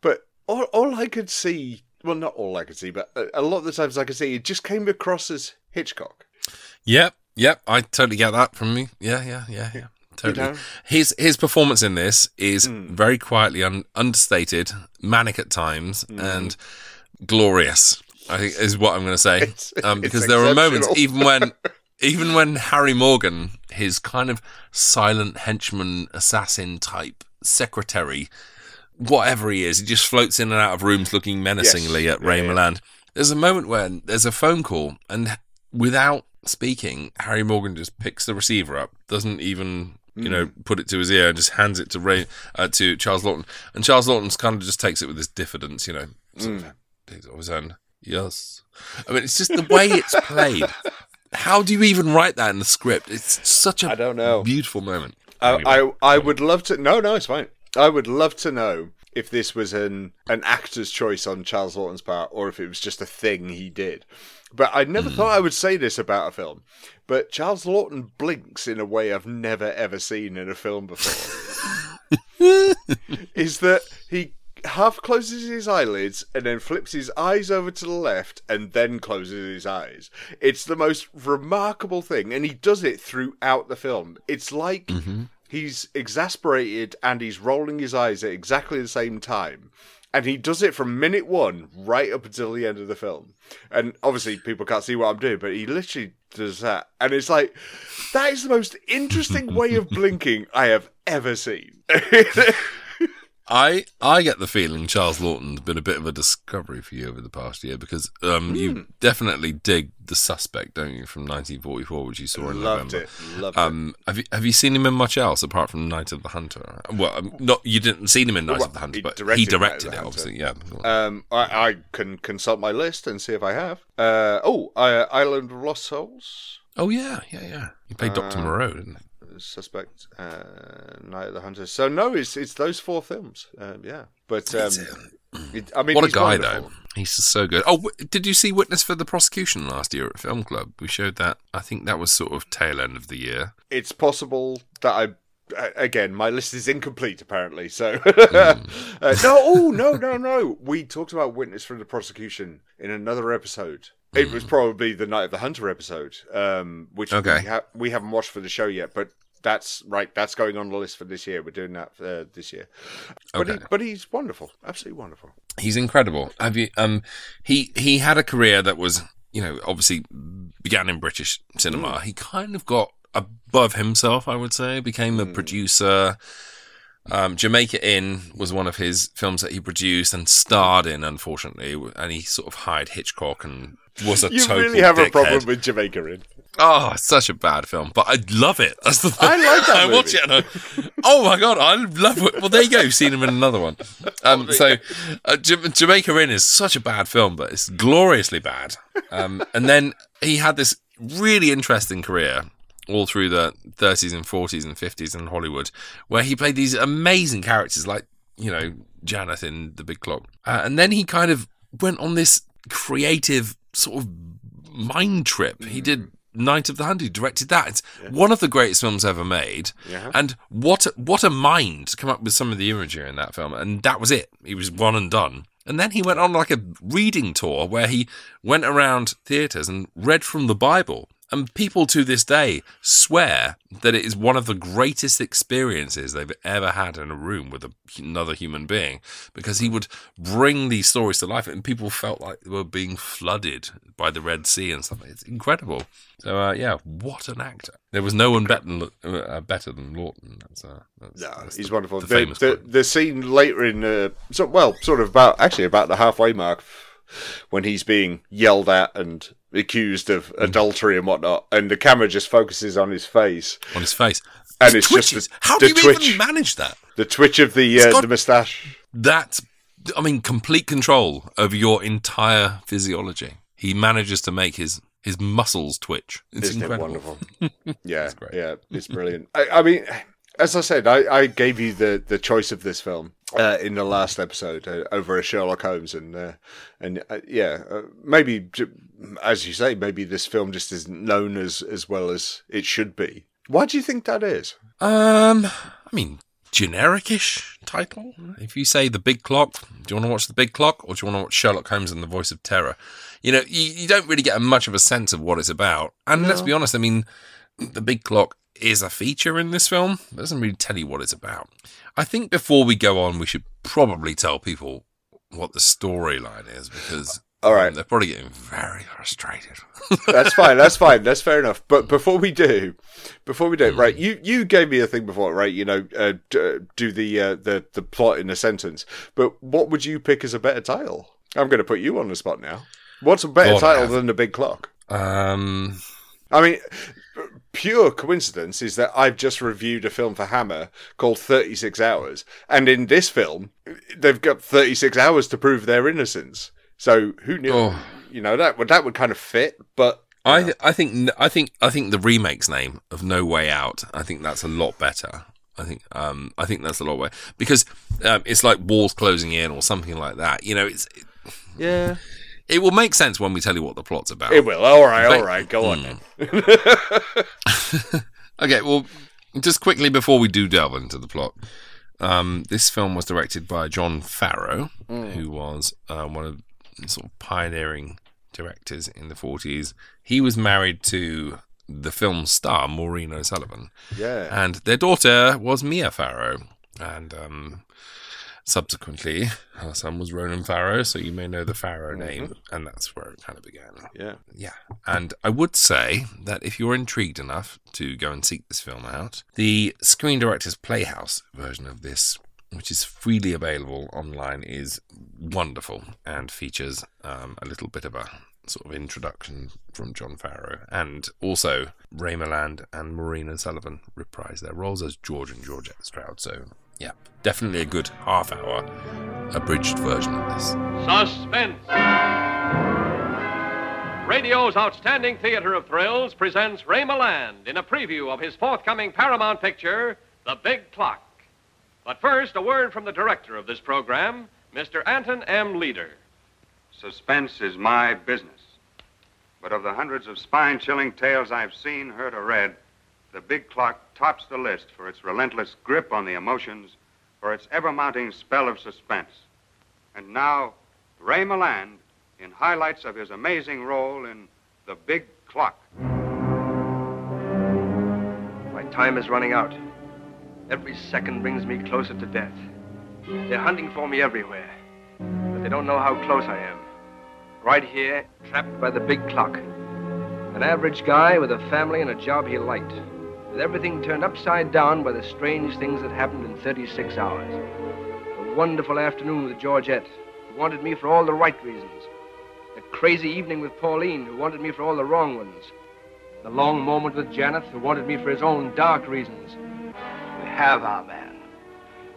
but all all I could see, well, not all I could see, but a, a lot of the times I could see, it just came across as Hitchcock. Yep, yep. I totally get that from me. Yeah, yeah, yeah, yeah. Totally. know? His his performance in this is Hmm. very quietly un- understated, manic at times, Hmm. and glorious. I think is what I'm going to say. It's- um, because there are moments, even when even when Harry Morgan, his kind of silent henchman, assassin type secretary, whatever he is, he just floats in and out of rooms looking menacingly Yes. at Ray Yeah, yeah. Milland. There's a moment when there's a phone call, and without speaking, Harry Morgan just picks the receiver up, doesn't even you know Mm. put it to his ear, and just hands it to Ray uh, to Charles Laughton, and Charles Laughton kind of just takes it with his diffidence, you know, sort Mm. of takes it off his hand. Yes, I mean it's just the way it's played. How do you even write that in the script? It's such a I don't know. beautiful moment. Anyway. I, I I would love to. No, no, it's fine. I would love to know if this was an an actor's choice on Charles Laughton's part, or if it was just a thing he did. But I never hmm. thought I would say this about a film. But Charles Laughton blinks in a way I've never ever seen in a film before. Is that he half closes his eyelids and then flips his eyes over to the left and then closes his eyes. It's the most remarkable thing, and he does it throughout the film. It's like mm-hmm. he's exasperated and he's rolling his eyes at exactly the same time. And he does it from minute one right up until the end of the film. And obviously, people can't see what I'm doing, but he literally does that. And it's like, that is the most interesting way of blinking I have ever seen. I I get the feeling Charles Laughton's been a bit of a discovery for you over the past year because um, Hmm. you definitely dig the suspect, don't you, from 1944, which you saw in Loved November. it. Loved Um, have you have you seen him in much else apart from Night of the Hunter? Well, um, not you didn't see him in Night Well, of the Hunter, he but he directed it, obviously. Yeah. Um, I, I can consult my list and see if I have. Uh, oh, uh, Island of Lost Souls. oh yeah, yeah, yeah. He played Doctor Uh, Moreau, didn't he? Suspect, uh, Night of the Hunter. So no, it's it's those four films. Um, yeah, but um, it, I mean, What a guy, wonderful. though. He's just so good. Oh, w- did you see Witness for the Prosecution last year at Film Club? We showed that. I think that was sort of tail end of the year. It's possible that I. uh, Again, my list is incomplete apparently. So Hmm. uh, no, oh no, no, no. We talked about witness for the prosecution in another episode. It was probably the Night of the Hunter episode, um, which Hmm. Okay. we, ha- we haven't watched for the show yet. But that's right. That's going on the list for this year. We're doing that uh, this year. But, he, Okay. but he's wonderful, absolutely wonderful. He's incredible. Have you? Um, he he had a career that was, you know, obviously began in British cinema. He kind of got above himself, I would say. Became a producer. Um, Jamaica Inn was one of his films that he produced and starred in, unfortunately, and he sort of hired Hitchcock and was a You total really have a problem with Jamaica Inn. Oh, it's such a bad film, but I love it. That's the thing. I like that I watch movie. it and I, oh my god, I love it. Well, there you go. You've seen him in another one. Um, so, uh, J- Jamaica Inn is such a bad film, but it's gloriously bad. Um, and then he had this really interesting career all through the 30s and 40s and 50s in Hollywood, where he played these amazing characters like you know Janeth in The Big Clock, uh, and then he kind of went on this creative sort of mind trip. He did Night of the Hunter. He directed that. It's one of the greatest films ever made. Yeah. And what a, what a mind to come up with some of the imagery in that film. And that was it. He was one and done. And then he went on like a reading tour where he went around theatres and read from the Bible. And people to this day swear that it is one of the greatest experiences they've ever had in a room with a, another human being because he would bring these stories to life and people felt like they were being flooded by the Red Sea and stuff. It's incredible. So, uh, yeah, what an actor. There was no one better than, uh, better than Laughton. That's, uh, that's, No, that's he's the- wonderful. The, The, famous the, the scene later in, uh, so, well, sort of about actually about the halfway mark when he's being yelled at and accused of adultery and whatnot, and the camera just focuses on his face on his face. and It it's just twitches. the, How do you twitch, even manage that? the twitch of the uh, the moustache. That's, I mean, complete control over your entire physiology. He manages to make his his muscles twitch. It's Isn't it incredible. wonderful? yeah, great. yeah, it's brilliant. I, I mean, as I said, I, I gave you the, the choice of this film uh, in the last episode uh, over a Sherlock Holmes, and uh, and uh, yeah, uh, maybe as you say, maybe this film just isn't known as as well as it should be. Why do you think that is? Um, I mean, genericish title. If you say the Big Clock, do you want to watch the Big Clock, or do you want to watch Sherlock Holmes and the Voice of Terror? You know, you, you don't really get much of a sense of what it's about. And let's be honest, I mean, the Big Clock is a feature in this film. It doesn't really tell you what it's about. I think before we go on, we should probably tell people what the storyline is because All right. um, they're probably getting very frustrated. That's fine. That's fine. That's fair enough. But before we do, before we do, right? You you gave me a thing before, right? You know, uh, uh, do the uh, the the plot in a sentence. But what would you pick as a better title? I'm going to put you on the spot now. What's a better God, title than the Big Clock? um, I mean, pure coincidence is that I've just reviewed a film for Hammer called 36 Hours, and in this film, they've got 36 hours to prove their innocence. So who knew? Oh. You know that would that would kind of fit, but I I think I think I think the remake's name of No Way Out. I think that's a lot better. I think um I think that's a lot better because um, it's like walls closing in or something like that. You know, it's yeah, it will make sense when we tell you what the plot's about. it will. All right, all right, go on then. Okay, well, just quickly before we do delve into the plot, um, this film was directed by John Farrow, who was uh, one of the sort of pioneering directors in the 40s. He was married to the film star Maureen O'Sullivan, Yeah, and their daughter was Mia Farrow. And um, subsequently, her son was Ronan Farrow, so you may know the Farrow name, and that's where it kind of began. yeah. Yeah. And I would say that if you're intrigued enough to go and seek this film out, the Screen Directors Playhouse version of this, which is freely available online, is wonderful and features um, a little bit of a sort of introduction from John Farrow. And also, Ray Milland and Maureen O'Sullivan reprise their roles as George and Georgette Stroud. So, yeah, definitely a good half hour abridged version of this. Suspense. Radio's outstanding theater of thrills presents Ray Milland in a preview of his forthcoming Paramount picture, The Big Clock. But first, a word from the director of this program, Mr. Anton M. Leader. Suspense is my business. But of the hundreds of spine chilling tales I've seen, heard, or read, The Big Clock tops the list for its relentless grip on the emotions, for its ever mounting spell of suspense. And now, Ray Milland in highlights of his amazing role in The Big Clock. My time is running out. Every second brings me closer to death. They're hunting for me everywhere, but they don't know how close I am. Right here, trapped by the big clock. An average guy with a family and a job he liked, with everything turned upside down by the strange things that happened in 36 hours. A wonderful afternoon with Georgette, who wanted me for all the right reasons. A crazy evening with Pauline, who wanted me for all the wrong ones. The long moment with Janeth, who wanted me for his own dark reasons. We have our man.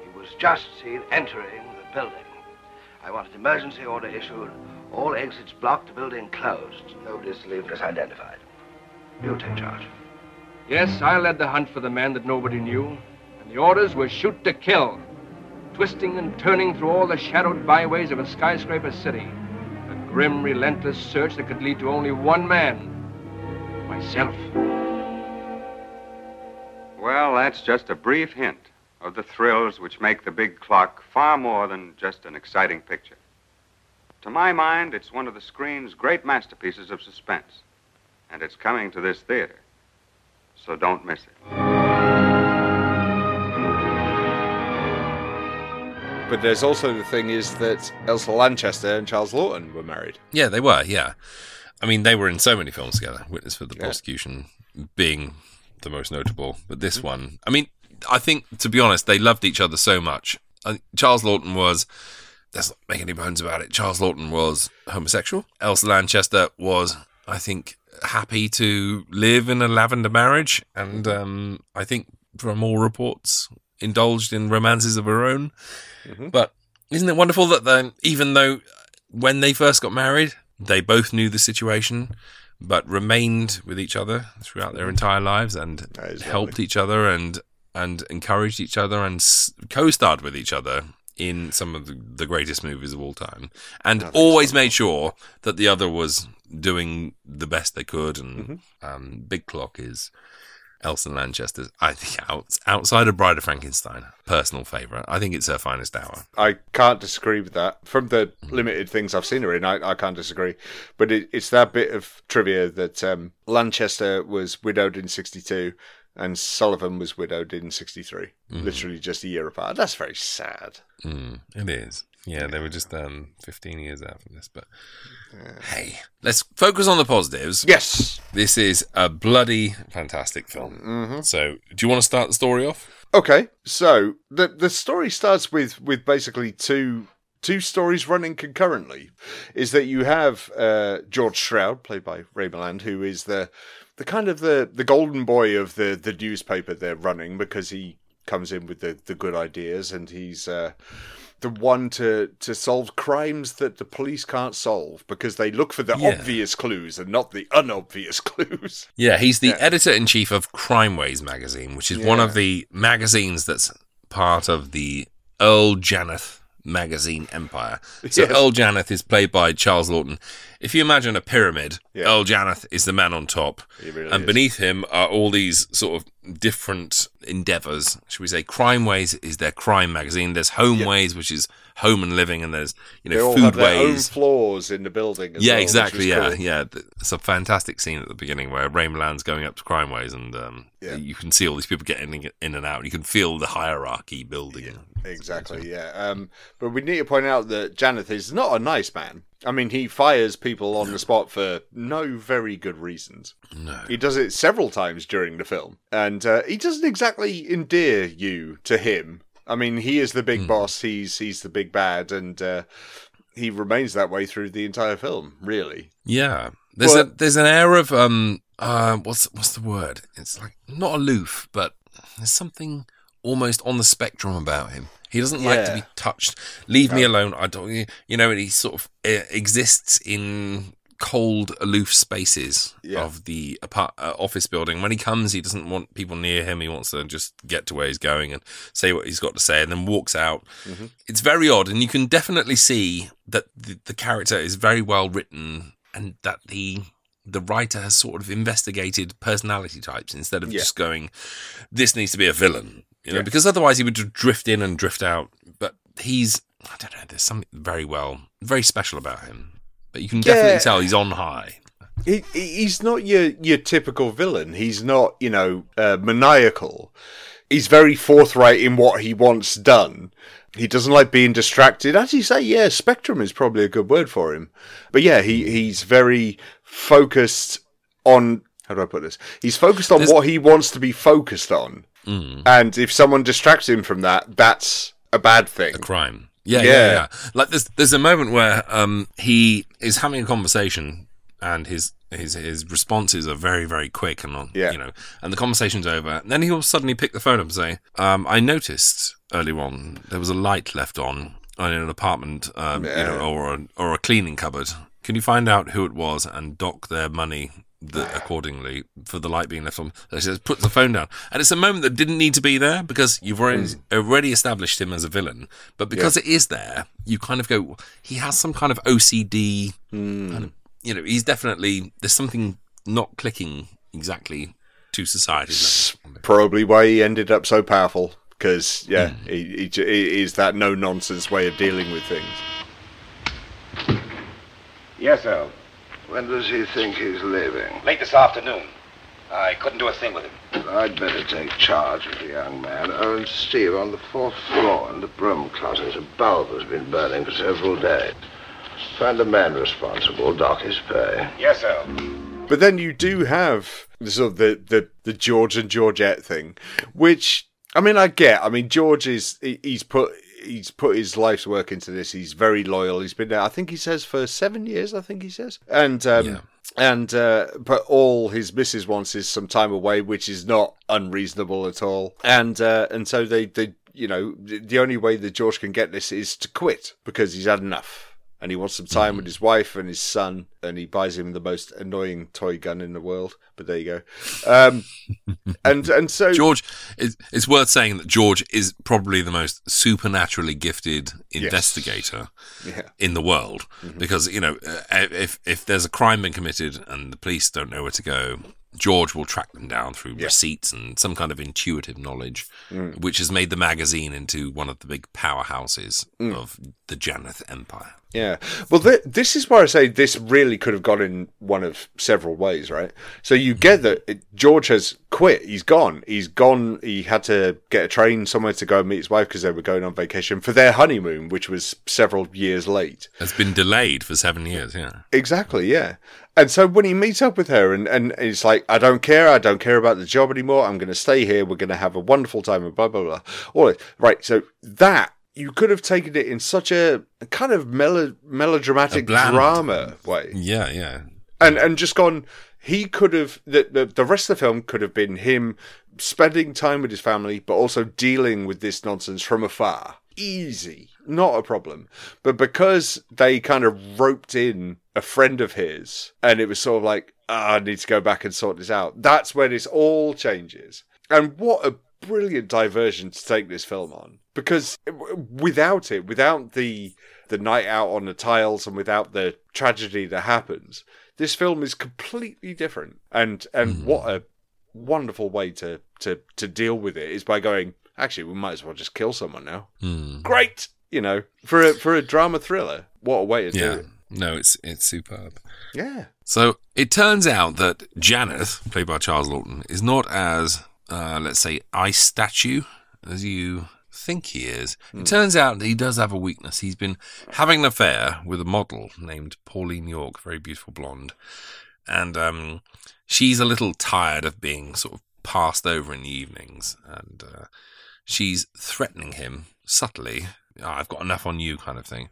He was just seen entering the building. I want an emergency order issued. All exits blocked, the building closed. Leave unless identified. You take charge. Yes, I led the hunt for the man that nobody knew, and the orders were shoot to kill. Twisting and turning through all the shadowed byways of a skyscraper city. A grim, relentless search that could lead to only one man. Myself. Well, that's just a brief hint of the thrills which make The Big Clock far more than just an exciting picture. To my mind, it's one of the screen's great masterpieces of suspense. and it's coming to this theater. So don't miss it. But there's also the thing is that Elsa Lanchester and Charles Laughton were married. Yeah, they were. Yeah, I mean, they were in so many films together. Witness for the Yeah. Prosecution being the most notable, but this mm-hmm. one, I mean, I think to be honest, they loved each other so much. I, Charles Laughton was. Let's not make any bones about it. Charles Laughton was homosexual. Elsa Lanchester was, I think, happy to live in a lavender marriage, and mm-hmm. um, I think from all reports, indulged in romances of her own. Mm-hmm. But isn't it wonderful that then, even though when they first got married, they both knew the situation, but remained with each other throughout their mm-hmm. entire lives and helped lovely. each other and and encouraged each other and co-starred with each other in some of the, the greatest movies of all time, and always made sure that the other was doing the best they could. And Mm-hmm. um, Big Clock is Elsa Lanchester's, I think, out, outside of Bride of Frankenstein, personal favourite. I think it's her finest hour. I can't disagree with that. From the limited things I've seen her in, I, I can't disagree. But it, it's that bit of trivia that um, Lanchester was widowed in 62 and Sullivan was widowed in 63. Literally just a year apart. That's very sad. Mm, it is. Yeah, they were just um, 15 years out from this. But hey, let's focus on the positives. Yes. This is a bloody fantastic film. So, do you want to start the story off? Okay, so the the story starts with with basically two two stories running concurrently. Is that you have uh, George Stroud, played by Ray Milland, who is the the kind of the the golden boy of the the newspaper they're running because he comes in with the the good ideas and he's. Uh, the one to, to solve crimes that the police can't solve because they look for the Yeah. obvious clues and not the unobvious clues. Yeah, he's the Yeah. editor in chief of Crimeways magazine, which is one of the magazines that's part of the Earl Janeth magazine empire. So Yes. Earl Janeth is played by Charles Laughton. If you imagine a pyramid, Yeah. Earl Janeth is the man on top, really and is. beneath him are all these sort of different endeavors. Should we say Crimeways is their crime magazine? There's Homeways, which is home and living, and there's you They know all have their own Foodways. floors in the building. Yeah, well, exactly. Yeah, cool. yeah. It's a fantastic scene at the beginning where Ray Milland's going up to Crimeways, and um, Yeah. you can see all these people getting in and out. You can feel the hierarchy building. Exactly, yeah. Um, but we need to point out that Janeth is not a nice man. I mean, he fires people on the spot for no very good reasons. No. He does it several times during the film, and uh, he doesn't exactly endear you to him. I mean, he is the big boss. He's he's the big bad, and uh, he remains that way through the entire film. Really, Yeah, there's a there's an air of um uh what's what's the word? It's like not aloof, but there's something almost on the spectrum about him. He doesn't like to be touched. Leave me alone. I don't. You know, and he sort of uh, exists in cold, aloof spaces Yeah. of the apart, uh, office building. When he comes, he doesn't want people near him. He wants to just get to where he's going and say what he's got to say, and then walks out. It's very odd, and you can definitely see that the, the character is very well written, and that the the writer has sort of investigated personality types instead of Yeah. just going, "This needs to be a villain," you know, Yeah. because otherwise he would just drift in and drift out. But he's, I don't know, there's something very well, very special about him. But you can definitely tell he's on high. he, he- he's not your your typical villain. He's not, you know, uh, maniacal. He's very forthright in what he wants done. He doesn't like being distracted. As you say, yeah, spectrum is probably a good word for him. But yeah, he, he's very focused on. How do I put this? He's focused on There's- what he wants to be focused on. Mm. And if someone distracts him from that, that's a bad thing. a crime. Yeah, yeah, Yeah. yeah. Like there's there's a moment where um he is having a conversation and his his his responses are very very quick and on Yeah. you know and the conversation's over and then he'll suddenly pick the phone up and say um I noticed early on there was a light left on in an apartment um you know or a, or a cleaning cupboard can you find out who it was and dock their money the, accordingly for the light being left on. He says, "Put the phone down, and it's a moment that didn't need to be there because you've already mm. already established him as a villain. But because it is there, you kind of go, he has some kind of OCD. Mm. Kind of, you know, he's definitely there's something not clicking exactly to society. Probably why he ended up so powerful. Because, yeah, mm. he, he, he is that no nonsense way of dealing with things. Yes, Earl. When does he think he's leaving? Late this afternoon. I couldn't do a thing with him. I'd better take charge of the young man. Oh, and Steve, on the fourth floor in the broom closet, a bulb has been burning for several days. Find the man responsible, dock his pay. Yes, sir. But then you do have the sort of the, the, the George and Georgette thing, which I mean I get. I mean George is he's put he's put his life's work into this. He's very loyal. He's been there. I think he says for seven years. I think he says and. Um, Yeah. And uh, but all his missus wants is some time away, which is not unreasonable at all. And uh, and so they, they you know the the only way that George can get this is to quit because he's had enough and he wants some time with his wife and his son, and he buys him the most annoying toy gun in the world. But there you go. Um, and and so George, it's, it's worth saying that George is probably the most supernaturally gifted investigator Yeah. in the world because you know uh, if if there's a crime been committed and the police don't know where to go. George will track them down through receipts and some kind of intuitive knowledge, which has made the magazine into one of the big powerhouses of the Janeth Empire. Yeah. Well, th- this is where I say this really could have gone in one of several ways, right? So you get mm-hmm. that it- George has quit. He's gone. He's gone. He had to get a train somewhere to go and meet his wife because they were going on vacation for their honeymoon, which was several years late. It's been delayed for seven years. Yeah. Exactly, yeah. And so when he meets up with her and, and it's like, I don't care, I don't care about the job anymore, I'm going to stay here, we're going to have a wonderful time, and blah, blah, blah. All right. right, so that, you could have taken it in such a, kind of melo, melodramatic drama way. Yeah, yeah. And, and just gone, he could have, the, the, the rest of the film could have been him spending time with his family, but also dealing with this nonsense from afar. Easy, not a problem. But because they kind of roped in a friend of his, and it was sort of like, ah, I need to go back and sort this out, that's when this all changes. And what a brilliant diversion to take this film on. Because without it, without the the night out on the tiles and without the tragedy that happens, this film is completely different. And and what a wonderful way to, to, to deal with it is by going, actually, we might as well just kill someone now. Hmm. Great! You know, for a, for a drama thriller, what a way to Yeah. do it. No, it's it's superb. Yeah. So it turns out that Janeth, played by Charles Laughton, is not as, uh, let's say, ice statue as you think he is. It turns out that he does have a weakness. He's been having an affair with a model named Pauline York, very beautiful blonde. And um, she's a little tired of being sort of passed over in the evenings. And uh, she's threatening him subtly, "Oh, I've got enough on you, kind of thing,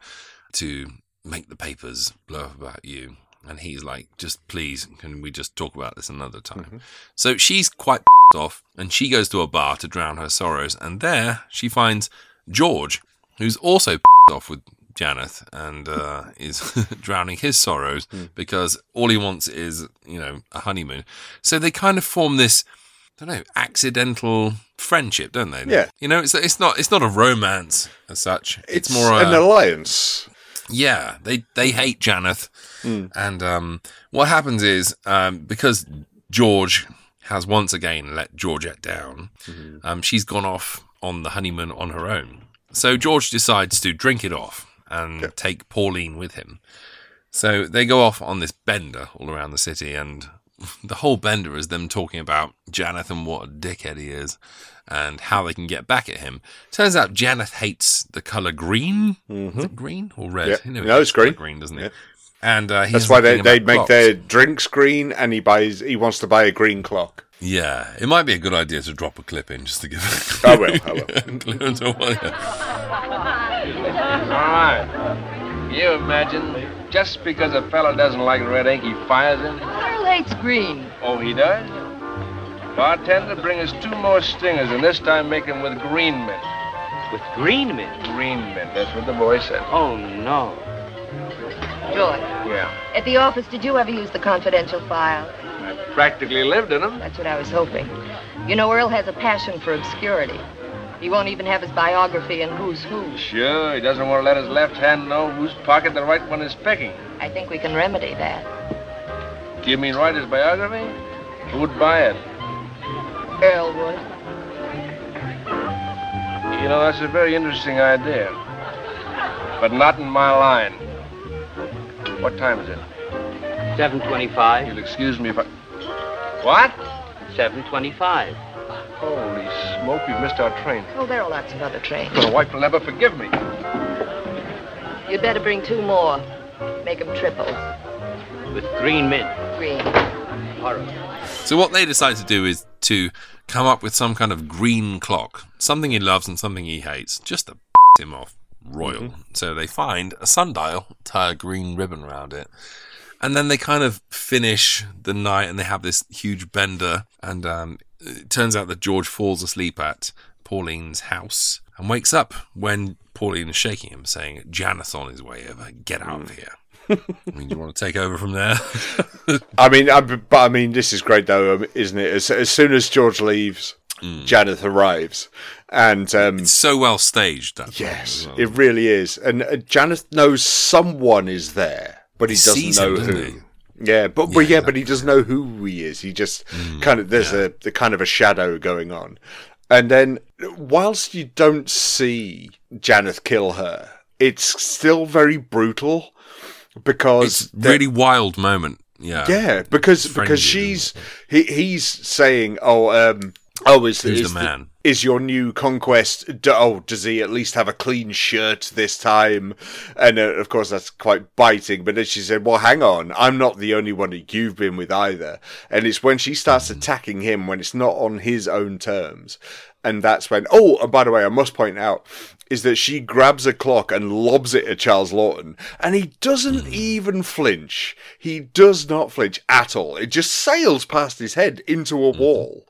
to make the papers blow up about you. And he's like, just please, can we just talk about this another time? So she's quite off, and she goes to a bar to drown her sorrows. And there she finds George, who's also off with Janeth and uh, is drowning his sorrows because all he wants is, you know, a honeymoon. So they kind of form this, I don't know, accidental friendship, don't they? Yeah. You know, it's it's not it's not a romance as such. It's, more an a, alliance. yeah, they they hate Janeth, and um, what happens is um, because George has once again let Georgette down, um, she's gone off on the honeymoon on her own. So George decides to drink it off and take Pauline with him. So they go off on this bender all around the city, and the whole bender is them talking about Janeth and what a dickhead he is, and how they can get back at him. Turns out Janeth hates the color green. Is it green or red? Yeah. No, it's green. Green, doesn't Yeah. It? And uh, That's why a they, thing they about make clocks. their drinks green, and he buys. He wants to buy a green clock. Yeah, it might be a good idea to drop a clip in just to give. I will. I will. Clearance of what- yeah. All right. You imagine, just because a fellow doesn't like red ink, he fires him? Earl hates green. Oh, he does? Bartender, bring us two more stingers, and this time make them with green mint. With green mint? Green mint, that's what the boy said. Oh, no. George, Yeah. at the office, did you ever use the confidential file? I practically lived in them. That's what I was hoping. You know, Earl has a passion for obscurity. He won't even have his biography and who's who. Sure, he doesn't want to let his left hand know whose pocket the right one is picking. I think we can remedy that. Do you mean write his biography? Who'd buy it? Earl would. You know, that's a very interesting idea. But not in my line. What time is it? 725. You'll excuse me if I. What? 725. Holy smoke, we've missed our train. Oh, there are lots of other trains. My wife will never forgive me. You'd better bring two more. Make them triples. With green mint. Green. Horrible. So what they decide to do is to come up with some kind of green clock, something he loves and something he hates, just to him off royal. So they find a sundial, tie a green ribbon around it, and then they kind of finish the night and they have this huge bender. And um, it turns out that George falls asleep at Pauline's house and wakes up when Pauline is shaking him, saying, "Janeth's on his way over. Get out of here." I mean, do you want to take over from there? I mean, I, but I mean, this is great though, um, isn't it? As, as soon as George leaves, Janeth arrives, and um, it's so well staged. That yes, well. it really is. And uh, Janeth knows someone is there, but he, He doesn't know him, who. doesn't Yeah, but but Yeah, yeah, but he doesn't know who he is. He just Mm, kind of there's a the kind of a shadow going on, and then whilst you don't see Janeth kill her, it's still very brutal because it's really wild moment. Yeah. yeah, because because she's he, he's saying, oh, um, oh, is Who's is the man? is your new conquest? Oh, does he at least have a clean shirt this time? And uh, of course, that's quite biting. But then she said, "Well, hang on, I'm not the only one that you've been with either." And it's when she starts mm-hmm. attacking him when it's not on his own terms, and that's when. Oh, and by the way, I must point out is that she grabs a clock and lobs it at Charles Laughton, and he doesn't mm-hmm. even flinch. He does not flinch at all. It just sails past his head into a mm-hmm. wall.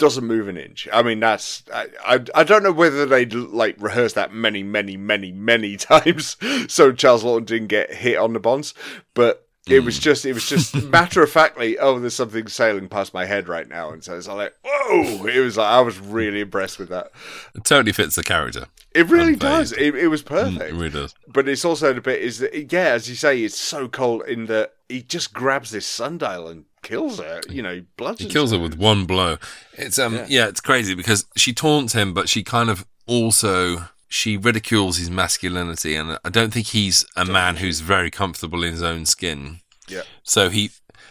Doesn't move an inch. I mean, that's I, I. I don't know whether they like rehearsed that many, many, many, many times, so Charles Laughton didn't get hit on the bonds. But it was just, it was just matter of factly. Oh, there's something sailing past my head right now, and so it's like, whoa! It was like I was really impressed with that. It totally fits the character. It really Unfazed. does. It, it was Mm, perfect. It really does. But it's also the bit is that yeah, as you say, it's so cold in that he just grabs this sundial and kills her. You know, He bludgeons kills her with one blow. It's um Yeah. yeah. it's crazy because she taunts him, but she kind of also she ridicules his masculinity, and I don't think he's a man who's very comfortable in his own skin. Yeah. So he,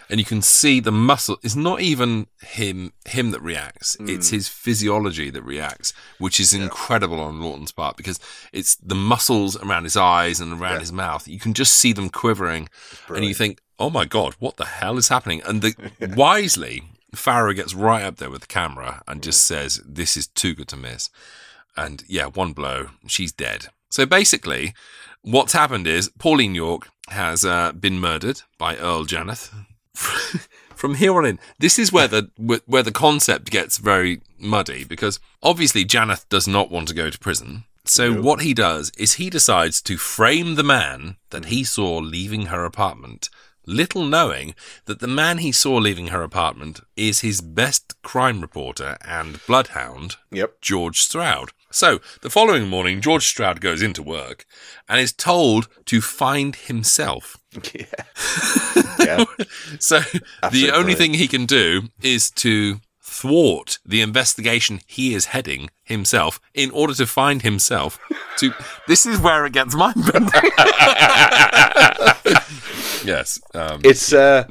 and you can see the muscle. It's not even him him that reacts. It's Mm. his physiology that reacts, which is incredible on Laughton's part because it's the muscles around his eyes and around his mouth. You can just see them quivering, and you think, "Oh my god, what the hell is happening?" And the, wisely, Farrow gets right up there with the camera and just says, "This is too good to miss." And yeah, one blow, she's dead. So basically, what's happened is Pauline York has uh, been murdered by Earl Janeth. From here on in, this is where the where the concept gets very muddy because obviously Janeth does not want to go to prison. So what he does is he decides to frame the man that he saw leaving her apartment, little knowing that the man he saw leaving her apartment is his best crime reporter and bloodhound, Yep. George Stroud. So the following morning, George Stroud goes into work and is told to find himself. Yeah. So the only thing he can do is to thwart the investigation he is heading himself in order to find himself. To this is where it gets mind bending. Yes, um, it's uh,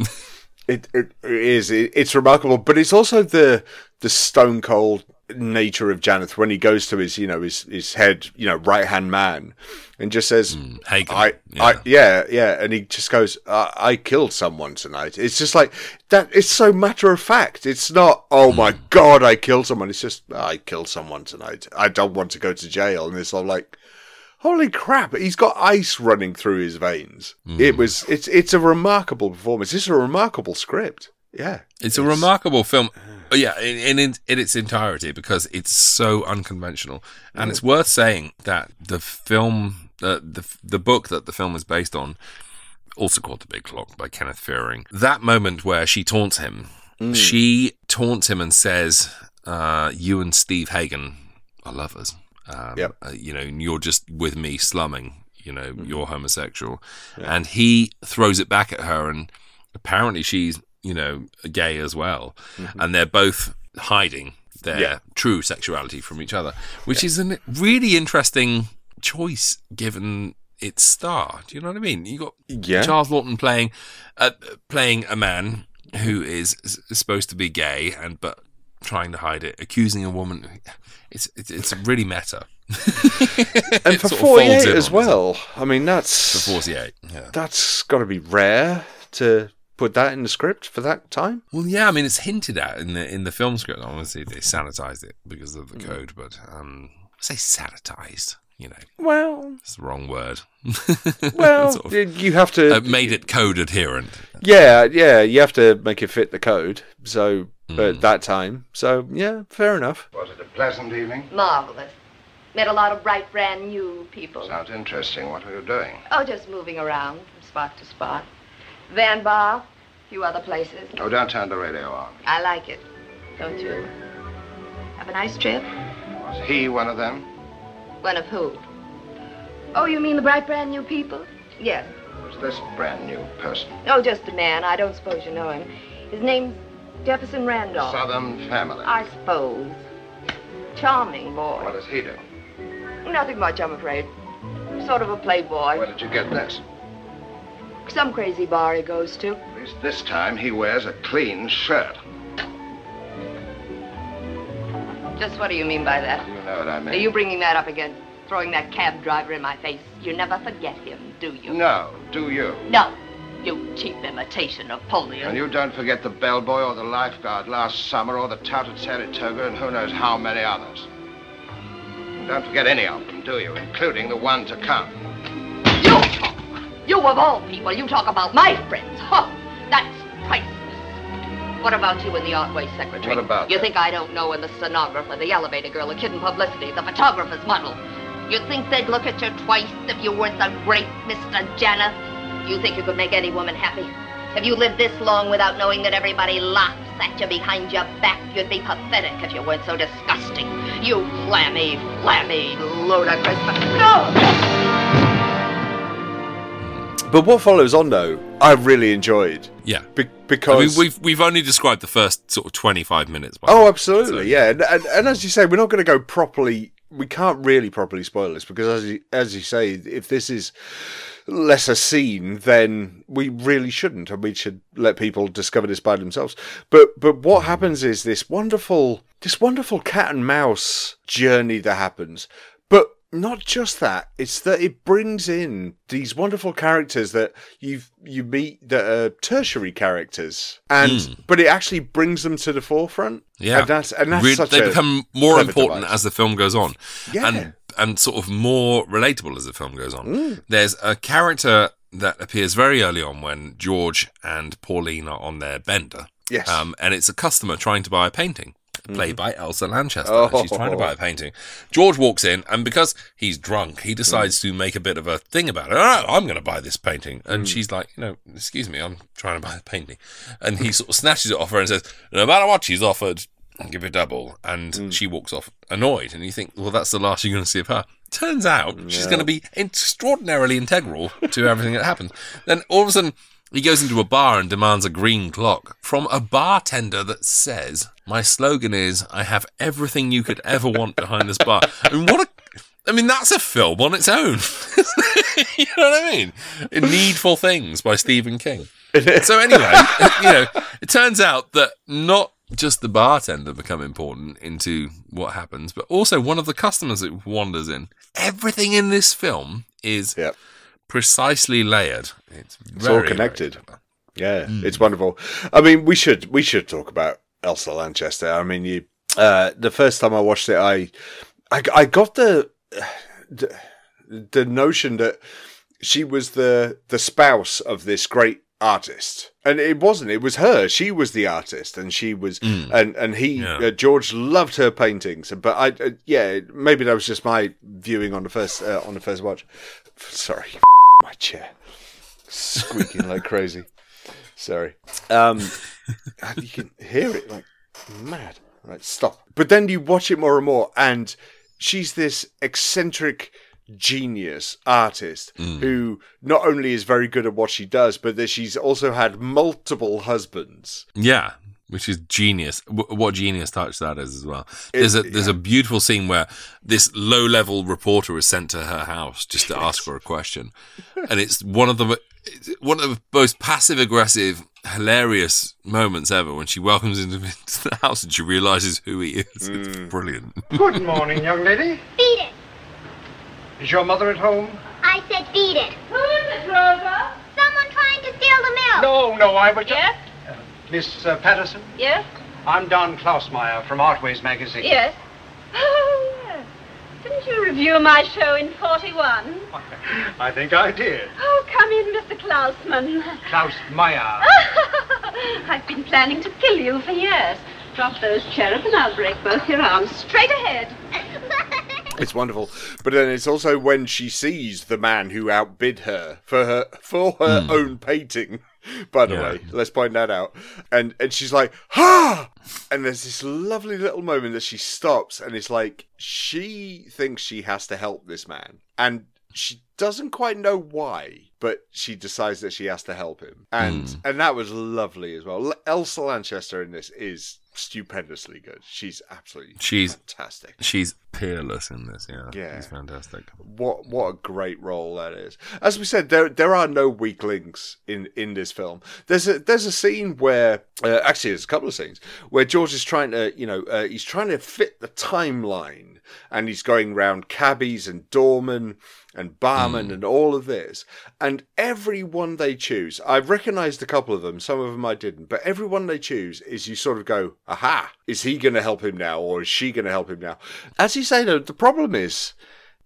it, it is it, it's remarkable, but it's also the the stone cold nature of Janeth. When he goes to his you know his his head you know right hand man and just says Hagen, I I yeah yeah and he just goes I, I killed someone tonight. It's just like that it's so matter of fact it's not oh my god I killed someone. It's just I killed someone tonight. I don't want to go to jail. And it's all like Holy crap! He's got ice running through his veins. It was. It's. It's a remarkable performance. It's a remarkable script. Yeah. It's a remarkable film. Oh, yeah, in, in in its entirety because it's so unconventional, and it's worth saying that the film, uh, the the book that the film is based on, also called The Big Clock by Kenneth Fearing. That moment where she taunts him, she taunts him and says, uh, "You and Steve Hagen are lovers. Um, Yep. uh, you know, and you're just with me slumming. You know, you're homosexual." And he throws it back at her, and apparently she's you know gay as well, and they're both hiding their Yeah. true sexuality from each other, which is a really interesting choice given its star. Do you know what I mean? You got Yeah. Charles Laughton playing uh, playing a man who is supposed to be gay and but trying to hide it, accusing a woman. It's it's, it's really meta. and for sort of folds 48 as well. I mean, that's For 48, yeah. That's got to be rare to put that in the script for that time. Well, yeah, I mean it's hinted at in the in the film script. Obviously, they sanitized it because of the Mm. code, but um, say sanitized. You know, Well, it's the wrong word. well, Sort of, you have to. uh, made it code adherent. yeah, yeah, you have to make it fit the code. So Mm. at that time, so yeah, fair enough. Was it a pleasant evening? Marvelous. Met a lot of bright, brand new people. Sounds interesting. What were you doing? Oh, just moving around from spot to spot. Van Bar, a few other places. Oh, don't turn the radio on. I like it. Don't you? Have a nice trip? Was he one of them? One of who? Oh, you mean the bright, brand new people? Yes. Was this brand new person? Oh, just a man. I don't suppose you know him. His name's Jefferson Randolph. Southern family. I suppose. Charming boy. What does he do? Nothing much, I'm afraid. Sort of a playboy. Where did you get this? Some crazy bar he goes to. At least this time he wears a clean shirt. Just what do you mean by that? You know what I mean. Are you bringing that up again? Throwing that cab driver in my face? You never forget him, do you? No, do you? No. You cheap imitation of Napoleon. And you don't forget the bellboy or the lifeguard last summer or the touted Saratoga and who knows how many others. Don't forget any of them, do you? Including the one to come. You talk. You of all people, you talk about my friends. Huh. That's priceless. What about you and the Otway secretary? What about You that? think I don't know when the stenographer, the elevator girl, the kid in publicity, the photographer's model. You think they'd look at you twice if you weren't the great Mr. Janeth? You think you could make any woman happy? Have you lived this long without knowing that everybody laughs at you behind your back? You'd be pathetic if you weren't so disgusting. You clammy, flammy, ludicrous. No! But what follows on, though, I really enjoyed. Yeah. Be- I because mean, we've we've only described the first sort of twenty five minutes. by Oh, way. absolutely, yeah. And, and, and as you say, we're not going to go properly. We can't really properly spoil this because, as you, as you say, if this is lesser seen, then we really shouldn't, and we should let people discover this by themselves. But but what happens is this wonderful this wonderful cat and mouse journey that happens. Not just that; it's that it brings in these wonderful characters that you you meet that are tertiary characters, and Mm. but it actually brings them to the forefront. Yeah, and that's and that's Re- they become more important device. as the film goes on, Yeah. and and sort of more relatable as the film goes on. Mm. There's a character that appears very early on when George and Pauline are on their bender. Yes. um, and it's a customer trying to buy a painting. Played mm-hmm. by Elsa Lanchester. Oh. She's trying to buy a oh. painting. George walks in, and because he's drunk, he decides mm. to make a bit of a thing about it. Oh, I'm going to buy this painting. And mm. she's like, you know, excuse me, I'm trying to buy a painting. And he sort of snatches it off her and says, no matter what she's offered, I'll give you double. And mm. she walks off annoyed. And you think, well, that's the last you're going to see of her. Turns out she's going to be extraordinarily integral to everything that happens. Then all of a sudden, he goes into a bar and demands a green clock from a bartender that says, My slogan is, I have everything you could ever want behind this bar. I mean, what a. I mean, that's a film on its own. you know what I mean? Needful Things by Stephen King. So, anyway, you know, it turns out that not just the bartender become important into what happens, but also one of the customers that wanders in. Everything in this film is precisely layered. It's, It's very, all connected. clever. yeah, Mm. it's wonderful. I mean, we should we should talk about Elsa Lanchester. I mean, you uh, the first time I watched it, I I, I got the, the the notion that she was the the spouse of this great artist and it wasn't it was her she was the artist and she was Mm. and and he Yeah. uh, george loved her paintings but i uh, yeah maybe that was just my viewing on the first uh, on the first watch sorry my chair squeaking like crazy. Sorry. Um and you can hear it like mad. Right stop. But then you watch it more and more and she's this eccentric genius artist Mm. who not only is very good at what she does but that she's also had multiple husbands. Yeah. Which is genius. W- what genius touch that is as well. There's a there's a beautiful scene where this low level reporter is sent to her house just to ask her a question, and it's one of the one of the most passive aggressive, hilarious moments ever when she welcomes him into the house and she realizes who he is. It's hmm. brilliant. Good morning, young lady. Feed it. Is your mother at home? I said feed it. Who is it, Rosa? Someone trying to steal the milk. No, no, I was. Yes? Miss uh, Patterson? Yes? I'm Don Klausmeyer from Artways Magazine. Yes. Oh, yes. Didn't you review my show in 41? I think I did. Oh, come in, Mr. Klausman. Klaus Meyer. I've been planning to kill you for years. Drop those cherub and I'll break both your arms straight ahead. It's wonderful, but then it's also when she sees the man who outbid her for her for her Hmm. own painting. By the Yeah. way, let's point that out. And and she's like, "Ha!" And there's this lovely little moment that she stops, and it's like she thinks she has to help this man, and she doesn't quite know why, but she decides that she has to help him, and Hmm. and that was lovely as well. Elsa Lanchester in this is stupendously good. She's absolutely She's fantastic. She's peerless in this. Yeah, Yeah. she's fantastic. What what a great role that is. As we said, there there are no weak links in in this film. There's a there's a scene where uh, actually there's a couple of scenes where George is trying to you know uh, he's trying to fit the timeline and he's going round cabbies and doormen and barmen hmm. and all of this and everyone they choose I've recognized a couple of them some of them I didn't but everyone they choose is you sort of go aha is he going to help him now or is she going to help him now as you say though the problem is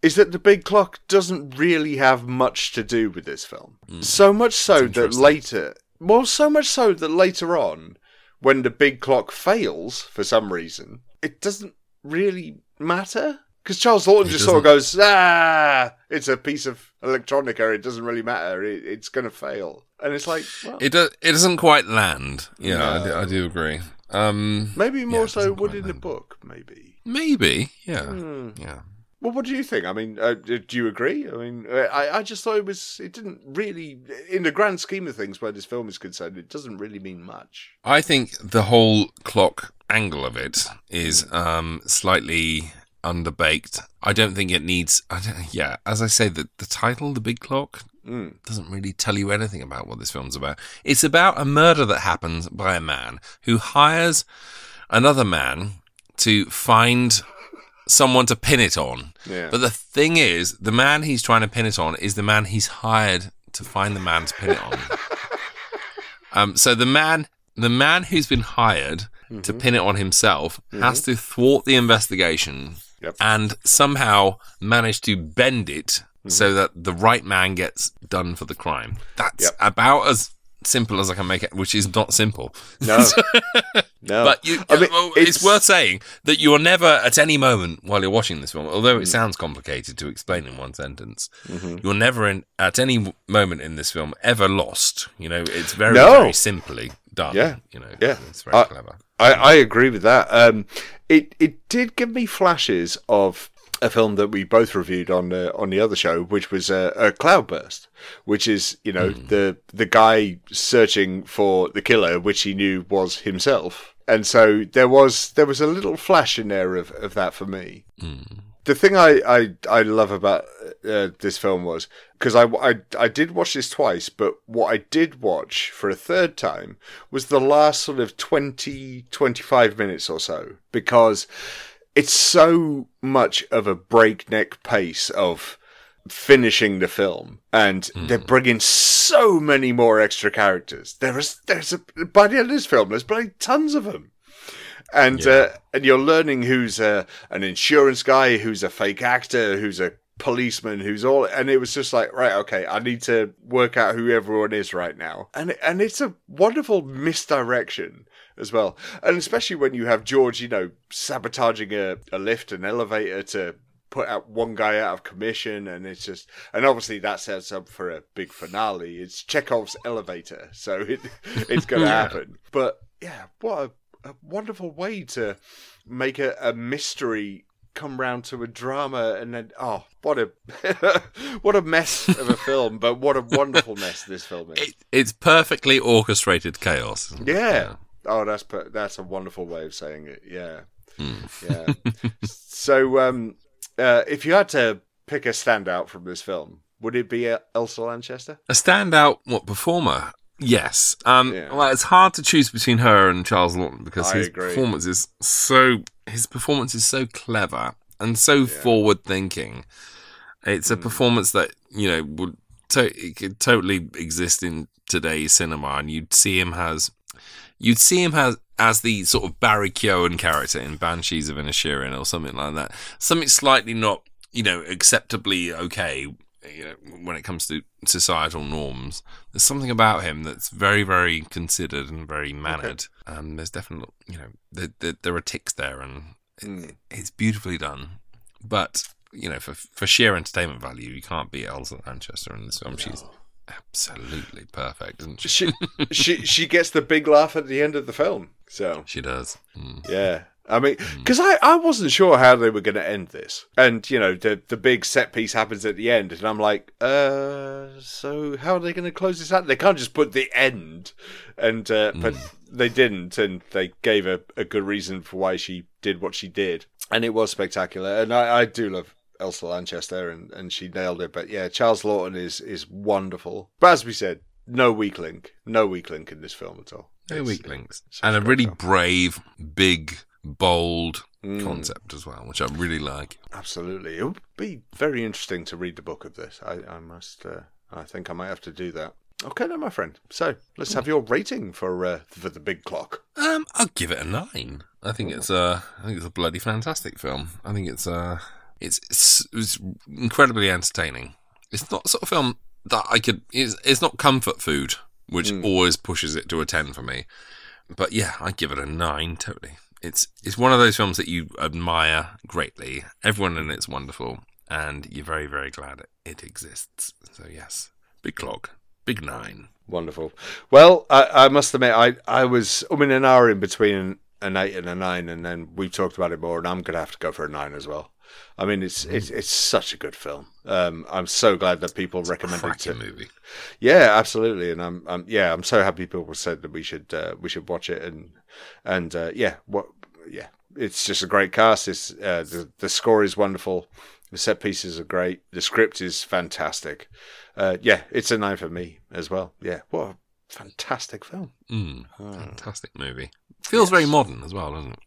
is that the big clock doesn't really have much to do with this film. Hmm. So much so that later, well, so much so that later on, when the big clock fails for some reason, it doesn't really matter. Because Charles Laughton just sort of goes, ah, it's a piece of electronica. It doesn't really matter. It, it's going to fail. And it's like, well, It do, it doesn't quite land. Yeah, I, do, I do agree. Um, maybe more yeah, so would in the book, maybe. Maybe. Yeah. Hmm. Yeah. Well, what do you think? I mean, uh, do you agree? I mean, uh, I, I just thought it was, it didn't really, in the grand scheme of things, where this film is concerned, it doesn't really mean much. I think the whole clock angle of it is um, slightly underbaked. I don't think it needs. I don't, yeah, as I say, the the title, the big clock, Mm. doesn't really tell you anything about what this film's about. It's about a murder that happens by a man who hires another man to find someone to pin it on. Yeah. But the thing is, the man he's trying to pin it on is the man he's hired to find the man to pin it on. um, so the man, the man who's been hired to pin it on himself has to thwart the investigation Yep. and somehow manage to bend it so that the right man gets done for the crime. That's Yep. about as simple as I can make it, which is not simple. No. No. But you, I mean, it's, it's- worth saying that you are never at any moment while you're watching this film, although Mm. it sounds complicated to explain in one sentence, Mm-hmm. you're never in at any moment in this film ever lost. You know, it's very, No. very simply done. Yeah. You know, Yeah. it's very I- clever. I, I agree with that. Um, it it did give me flashes of a film that we both reviewed on uh, on the other show, which was uh, a Cloudburst, which is you know the the guy searching for the killer, which he knew was himself, and so there was there was a little flash in there of, of that for me. The thing I, I, I love about uh, this film was because I, I, I did watch this twice, but what I did watch for a third time was the last sort of 20, 25 minutes or so because it's so much of a breakneck pace of finishing the film and they're bringing so many more extra characters. There is, there's a, by the end of this film, there's bloody tons of them and uh, and you're learning who's a, an insurance guy, who's a fake actor, who's a policeman, who's all, and it was just like, right, okay, I need to work out who everyone is right now, and and it's a wonderful misdirection as well, and especially when you have George, you know, sabotaging a, a lift, an elevator to put out one guy out of commission, and it's just, and obviously that sets up for a big finale. It's Chekhov's elevator, so it it's going to Yeah. happen. But yeah, what a, a wonderful way to make a, a mystery come round to a drama, and then oh, what a what a mess of a film, but what a wonderful mess this film is. It, it's perfectly orchestrated chaos. Yeah. Oh, that's that's a wonderful way of saying it. Yeah, yeah. so, um, uh, if you had to pick a standout from this film, would it be Elsa Lanchester? A standout what performer? Yes. Um, Well, it's hard to choose between her and Charles Laughton because I his agree. performance is so his performance is so clever and so forward thinking. It's Hmm. a performance that you know would to- it could totally exist in today's cinema, and you'd see him as you'd see him as as the sort of Barry Keoghan character in Banshees of Inisherin or something like that. Something slightly not you know acceptably okay. You know, when it comes to societal norms, there's something about him that's very, very considered and very mannered. Um, there's definitely, you know, there, there, there are ticks there, and it, it's beautifully done. But you know, for for sheer entertainment value, you can't beat Elsa Lanchester in this film. She's absolutely perfect, isn't she? She she she gets the big laugh at the end of the film. So she does. Mm. Yeah. I mean, because I, I wasn't sure how they were going to end this, and you know the the big set piece happens at the end, and I'm like, uh, so how are they going to close this out? They can't just put the end, and uh, but they didn't, and they gave a, a good reason for why she did what she did, and it was spectacular, and I, I do love Elsa Lanchester, and, and she nailed it. But yeah, Charles Laughton is is wonderful, but as we said, no weak link, no weak link in this film at all. No It's- weak links, and a really brave, big, bold concept as well, which I really like. Absolutely, it would be very interesting to read the book of this. I, I must. Uh, I think I might have to do that. Okay, then, my friend. So let's have your rating for uh, for the big clock. Um, I'll give it a nine. I think it's uh, I think it's a bloody fantastic film. I think it's uh, it's it's, it's incredibly entertaining. It's not the sort of film that I could. It's, it's not comfort food, which always pushes it to a ten for me. But yeah, I give it a nine totally. It's it's one of those films that you admire greatly. Everyone in it's wonderful, and you're very very glad it, exists. So yes, big clock, big nine. Wonderful. Well, I, I must admit, I I was um, I mean an hour in between an eight and a nine, and then we talked about it more, and I'm going to have to go for a nine as well. I mean, it's it's it's such a good film. Um, I'm so glad that people recommended it. movie. Yeah, absolutely, and I'm, I'm yeah, I'm so happy people said that we should uh, we should watch it, and and uh, yeah, what yeah, it's just a great cast. It's uh, the the score is wonderful, the set pieces are great, the script is fantastic. Uh, yeah, it's a nine for me as well. Yeah, what a fantastic film. Mm, fantastic movie. Feels very modern as well, doesn't it?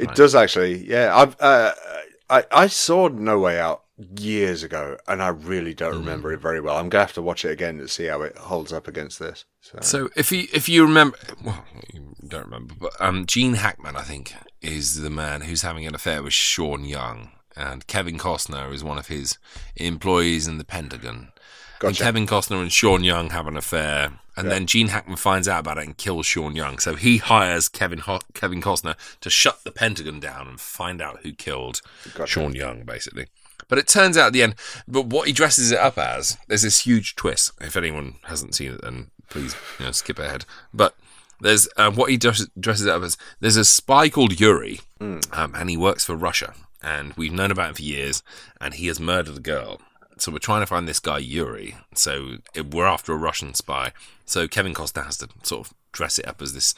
It Right. does actually. Yeah, I've uh, I I saw No Way Out years ago, and I really don't remember it very well. I'm gonna have to watch it again to see how it holds up against this. So, So if you if you remember, well, you don't remember, but um, Gene Hackman, I think, is the man who's having an affair with Sean Young, and Kevin Costner is one of his employees in the Pentagon. And Kevin Costner and Sean Young have an affair, and then Gene Hackman finds out about it and kills Sean Young. So he hires Kevin Ho- Kevin Costner to shut the Pentagon down and find out who killed Sean Young, basically. But it turns out at the end, but what he dresses it up as, there's this huge twist. If anyone hasn't seen it, then please you know, skip ahead. But there's uh, what he dresses, dresses it up as. There's a spy called Yuri, um, and he works for Russia, and we've known about him for years, and he has murdered a girl. So we're trying to find this guy Yuri. So it, we're after a Russian spy. So Kevin Costner has to sort of dress it up as this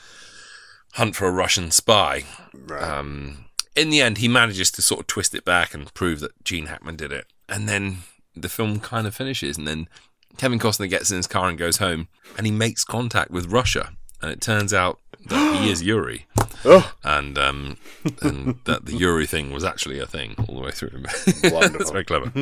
hunt for a Russian spy. Um, in the end, he manages to sort of twist it back and prove that Gene Hackman did it. And then the film kind of finishes, and then Kevin Costner gets in his car and goes home, and he makes contact with Russia. And it turns out that he is Yuri, Oh. and um, and that the Yuri thing was actually a thing all the way through. Wonderful. That's very clever.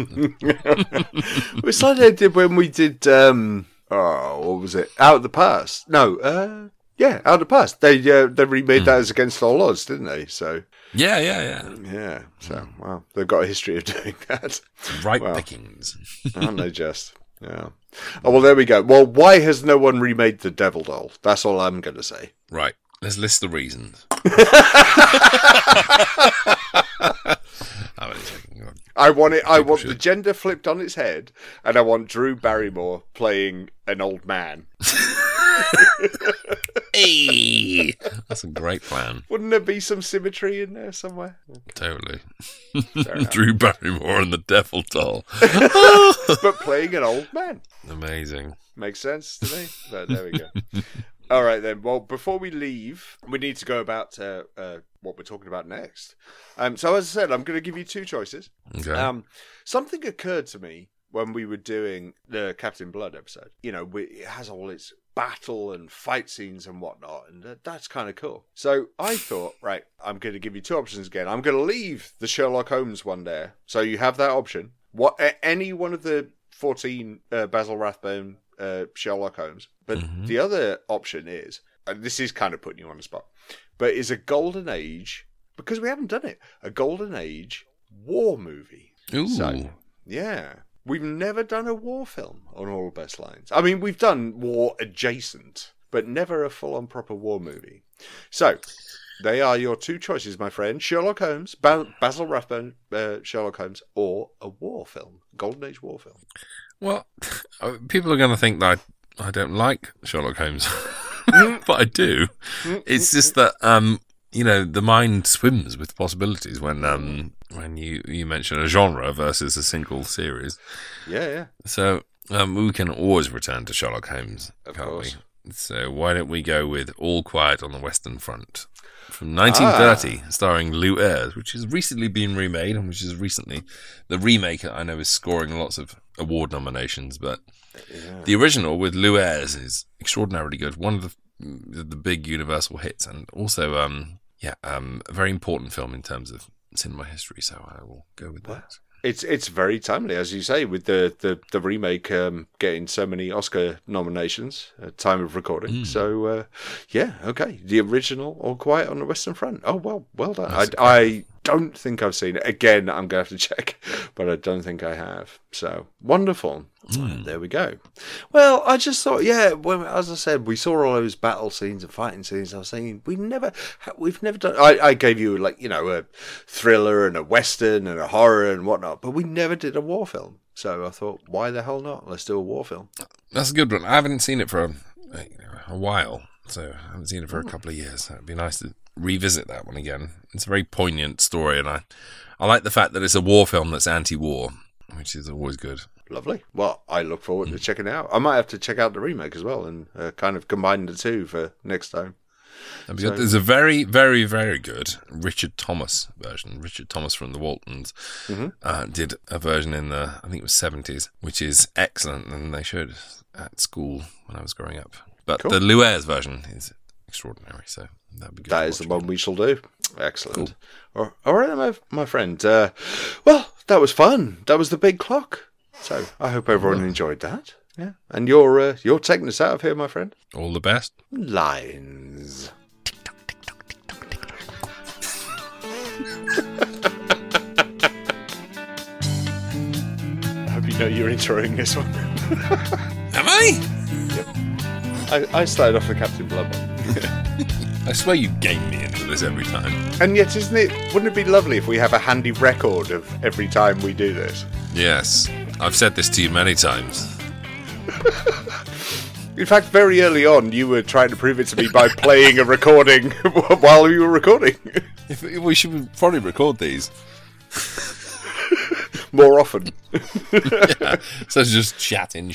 it's like they did when we did. Um, oh, what was it? Out of the past? No. Uh, yeah, out of the past. They uh, they remade that as against all odds, didn't they? So yeah, yeah, yeah, yeah. So wow, they've got a history of doing that. Right Wow. pickings. aren't they just? Yeah. Oh well, there we go. Well, why has no one remade the Devil Doll? That's all I'm going to say. Right. Let's list the reasons. I'm only joking. Go on. I want it. I want the gender flipped on its head, and I want Drew Barrymore playing an old man. Hey, that's a great plan. Wouldn't there be some symmetry in there somewhere? Totally. Drew Barrymore and the Devil Doll. but playing an old man Amazing. makes sense to me. But there we go. All right then. Well, before we leave, we need to go about uh, uh, what we're talking about next. Um, so as I said, I'm going to give you two choices. Okay. Um, something occurred to me when we were doing the Captain Blood episode. You know, we, it has all its battle and fight scenes and whatnot, and uh, that's kind of cool. So I thought, right, I'm going to give you two options again. I'm going to leave the Sherlock Holmes one there, so you have that option. What any one of the 14 uh, Basil Rathbone uh, Sherlock Holmes, but the other option is, and this is kind of putting you on the spot, but is a golden age because we haven't done it. A golden age war movie. Ooh. So, yeah. We've never done a war film on All Best Lines. I mean, we've done war adjacent, but never a full on proper war movie. So, they are your two choices, my friend Sherlock Holmes, ba- Basil Rathbone, uh, Sherlock Holmes, or a war film, Golden Age war film. Well, people are going to think that I, I don't like Sherlock Holmes, but I do. It's just that um, you know the mind swims with possibilities when um when you you mention a genre versus a single series. Yeah, yeah. So um, we can always return to Sherlock Holmes, Of can't course. we? So why don't we go with All Quiet on the Western Front from 1930, starring Lew Ayres, which has recently been remade, and which is recently the remake. I know is scoring lots of award nominations, but the original with Lew Ayres is extraordinarily good. One of the the big Universal hits, and also um yeah um a very important film in terms of cinema history. So I will go with that. It's it's very timely, as you say, with the the, the remake um, getting so many Oscar nominations at time of recording. So uh, yeah, okay, the original All Quiet on the Western Front. Oh well, well done. I, I don't think I've seen it. Again, I'm gonna have to check, but I don't think I have. So wonderful. Hmm. There we go. Well, I just thought, yeah. Well, as I said, we saw all those battle scenes and fighting scenes. I was thinking, we never, we've never done. I, I gave you like you know a thriller and a western and a horror and whatnot, but we never did a war film. So I thought, why the hell not? Let's do a war film. That's a good one. I haven't seen it for a, a while, so I haven't seen it for a hmm. couple of years. It'd be nice to revisit that one again. It's a very poignant story, and I, I like the fact that it's a war film that's anti-war, which is always good. Lovely. Well, I look forward to checking it out. I might have to check out the remake as well and uh, kind of combine the two for next time. So-. There's a very, very, very good Richard Thomas version. Richard Thomas from the Waltons Mhm. uh, did a version in the, I think it was 70s, which is excellent, and they showed at school when I was growing up. But Cool. the Lew Ayres version is extraordinary, so that'd be good. That is the one we shall do. Excellent. All all right, my, my friend. Uh, well, that was fun. That was the big clock. So I hope everyone enjoyed that. Yeah. And you're uh, you're taking us out of here, my friend. All the best. Lines. I hope you know you're enjoying this one. Am I? I, I started off with Captain Blood one. I swear you game me into this every time. And yet, isn't it? Wouldn't it be lovely if we have a handy record of every time we do this? Yes, I've said this to you many times. In fact, very early on, you were trying to prove it to me by playing a recording while you were recording. If, we should probably record these. More often. yeah, so it's just chatting.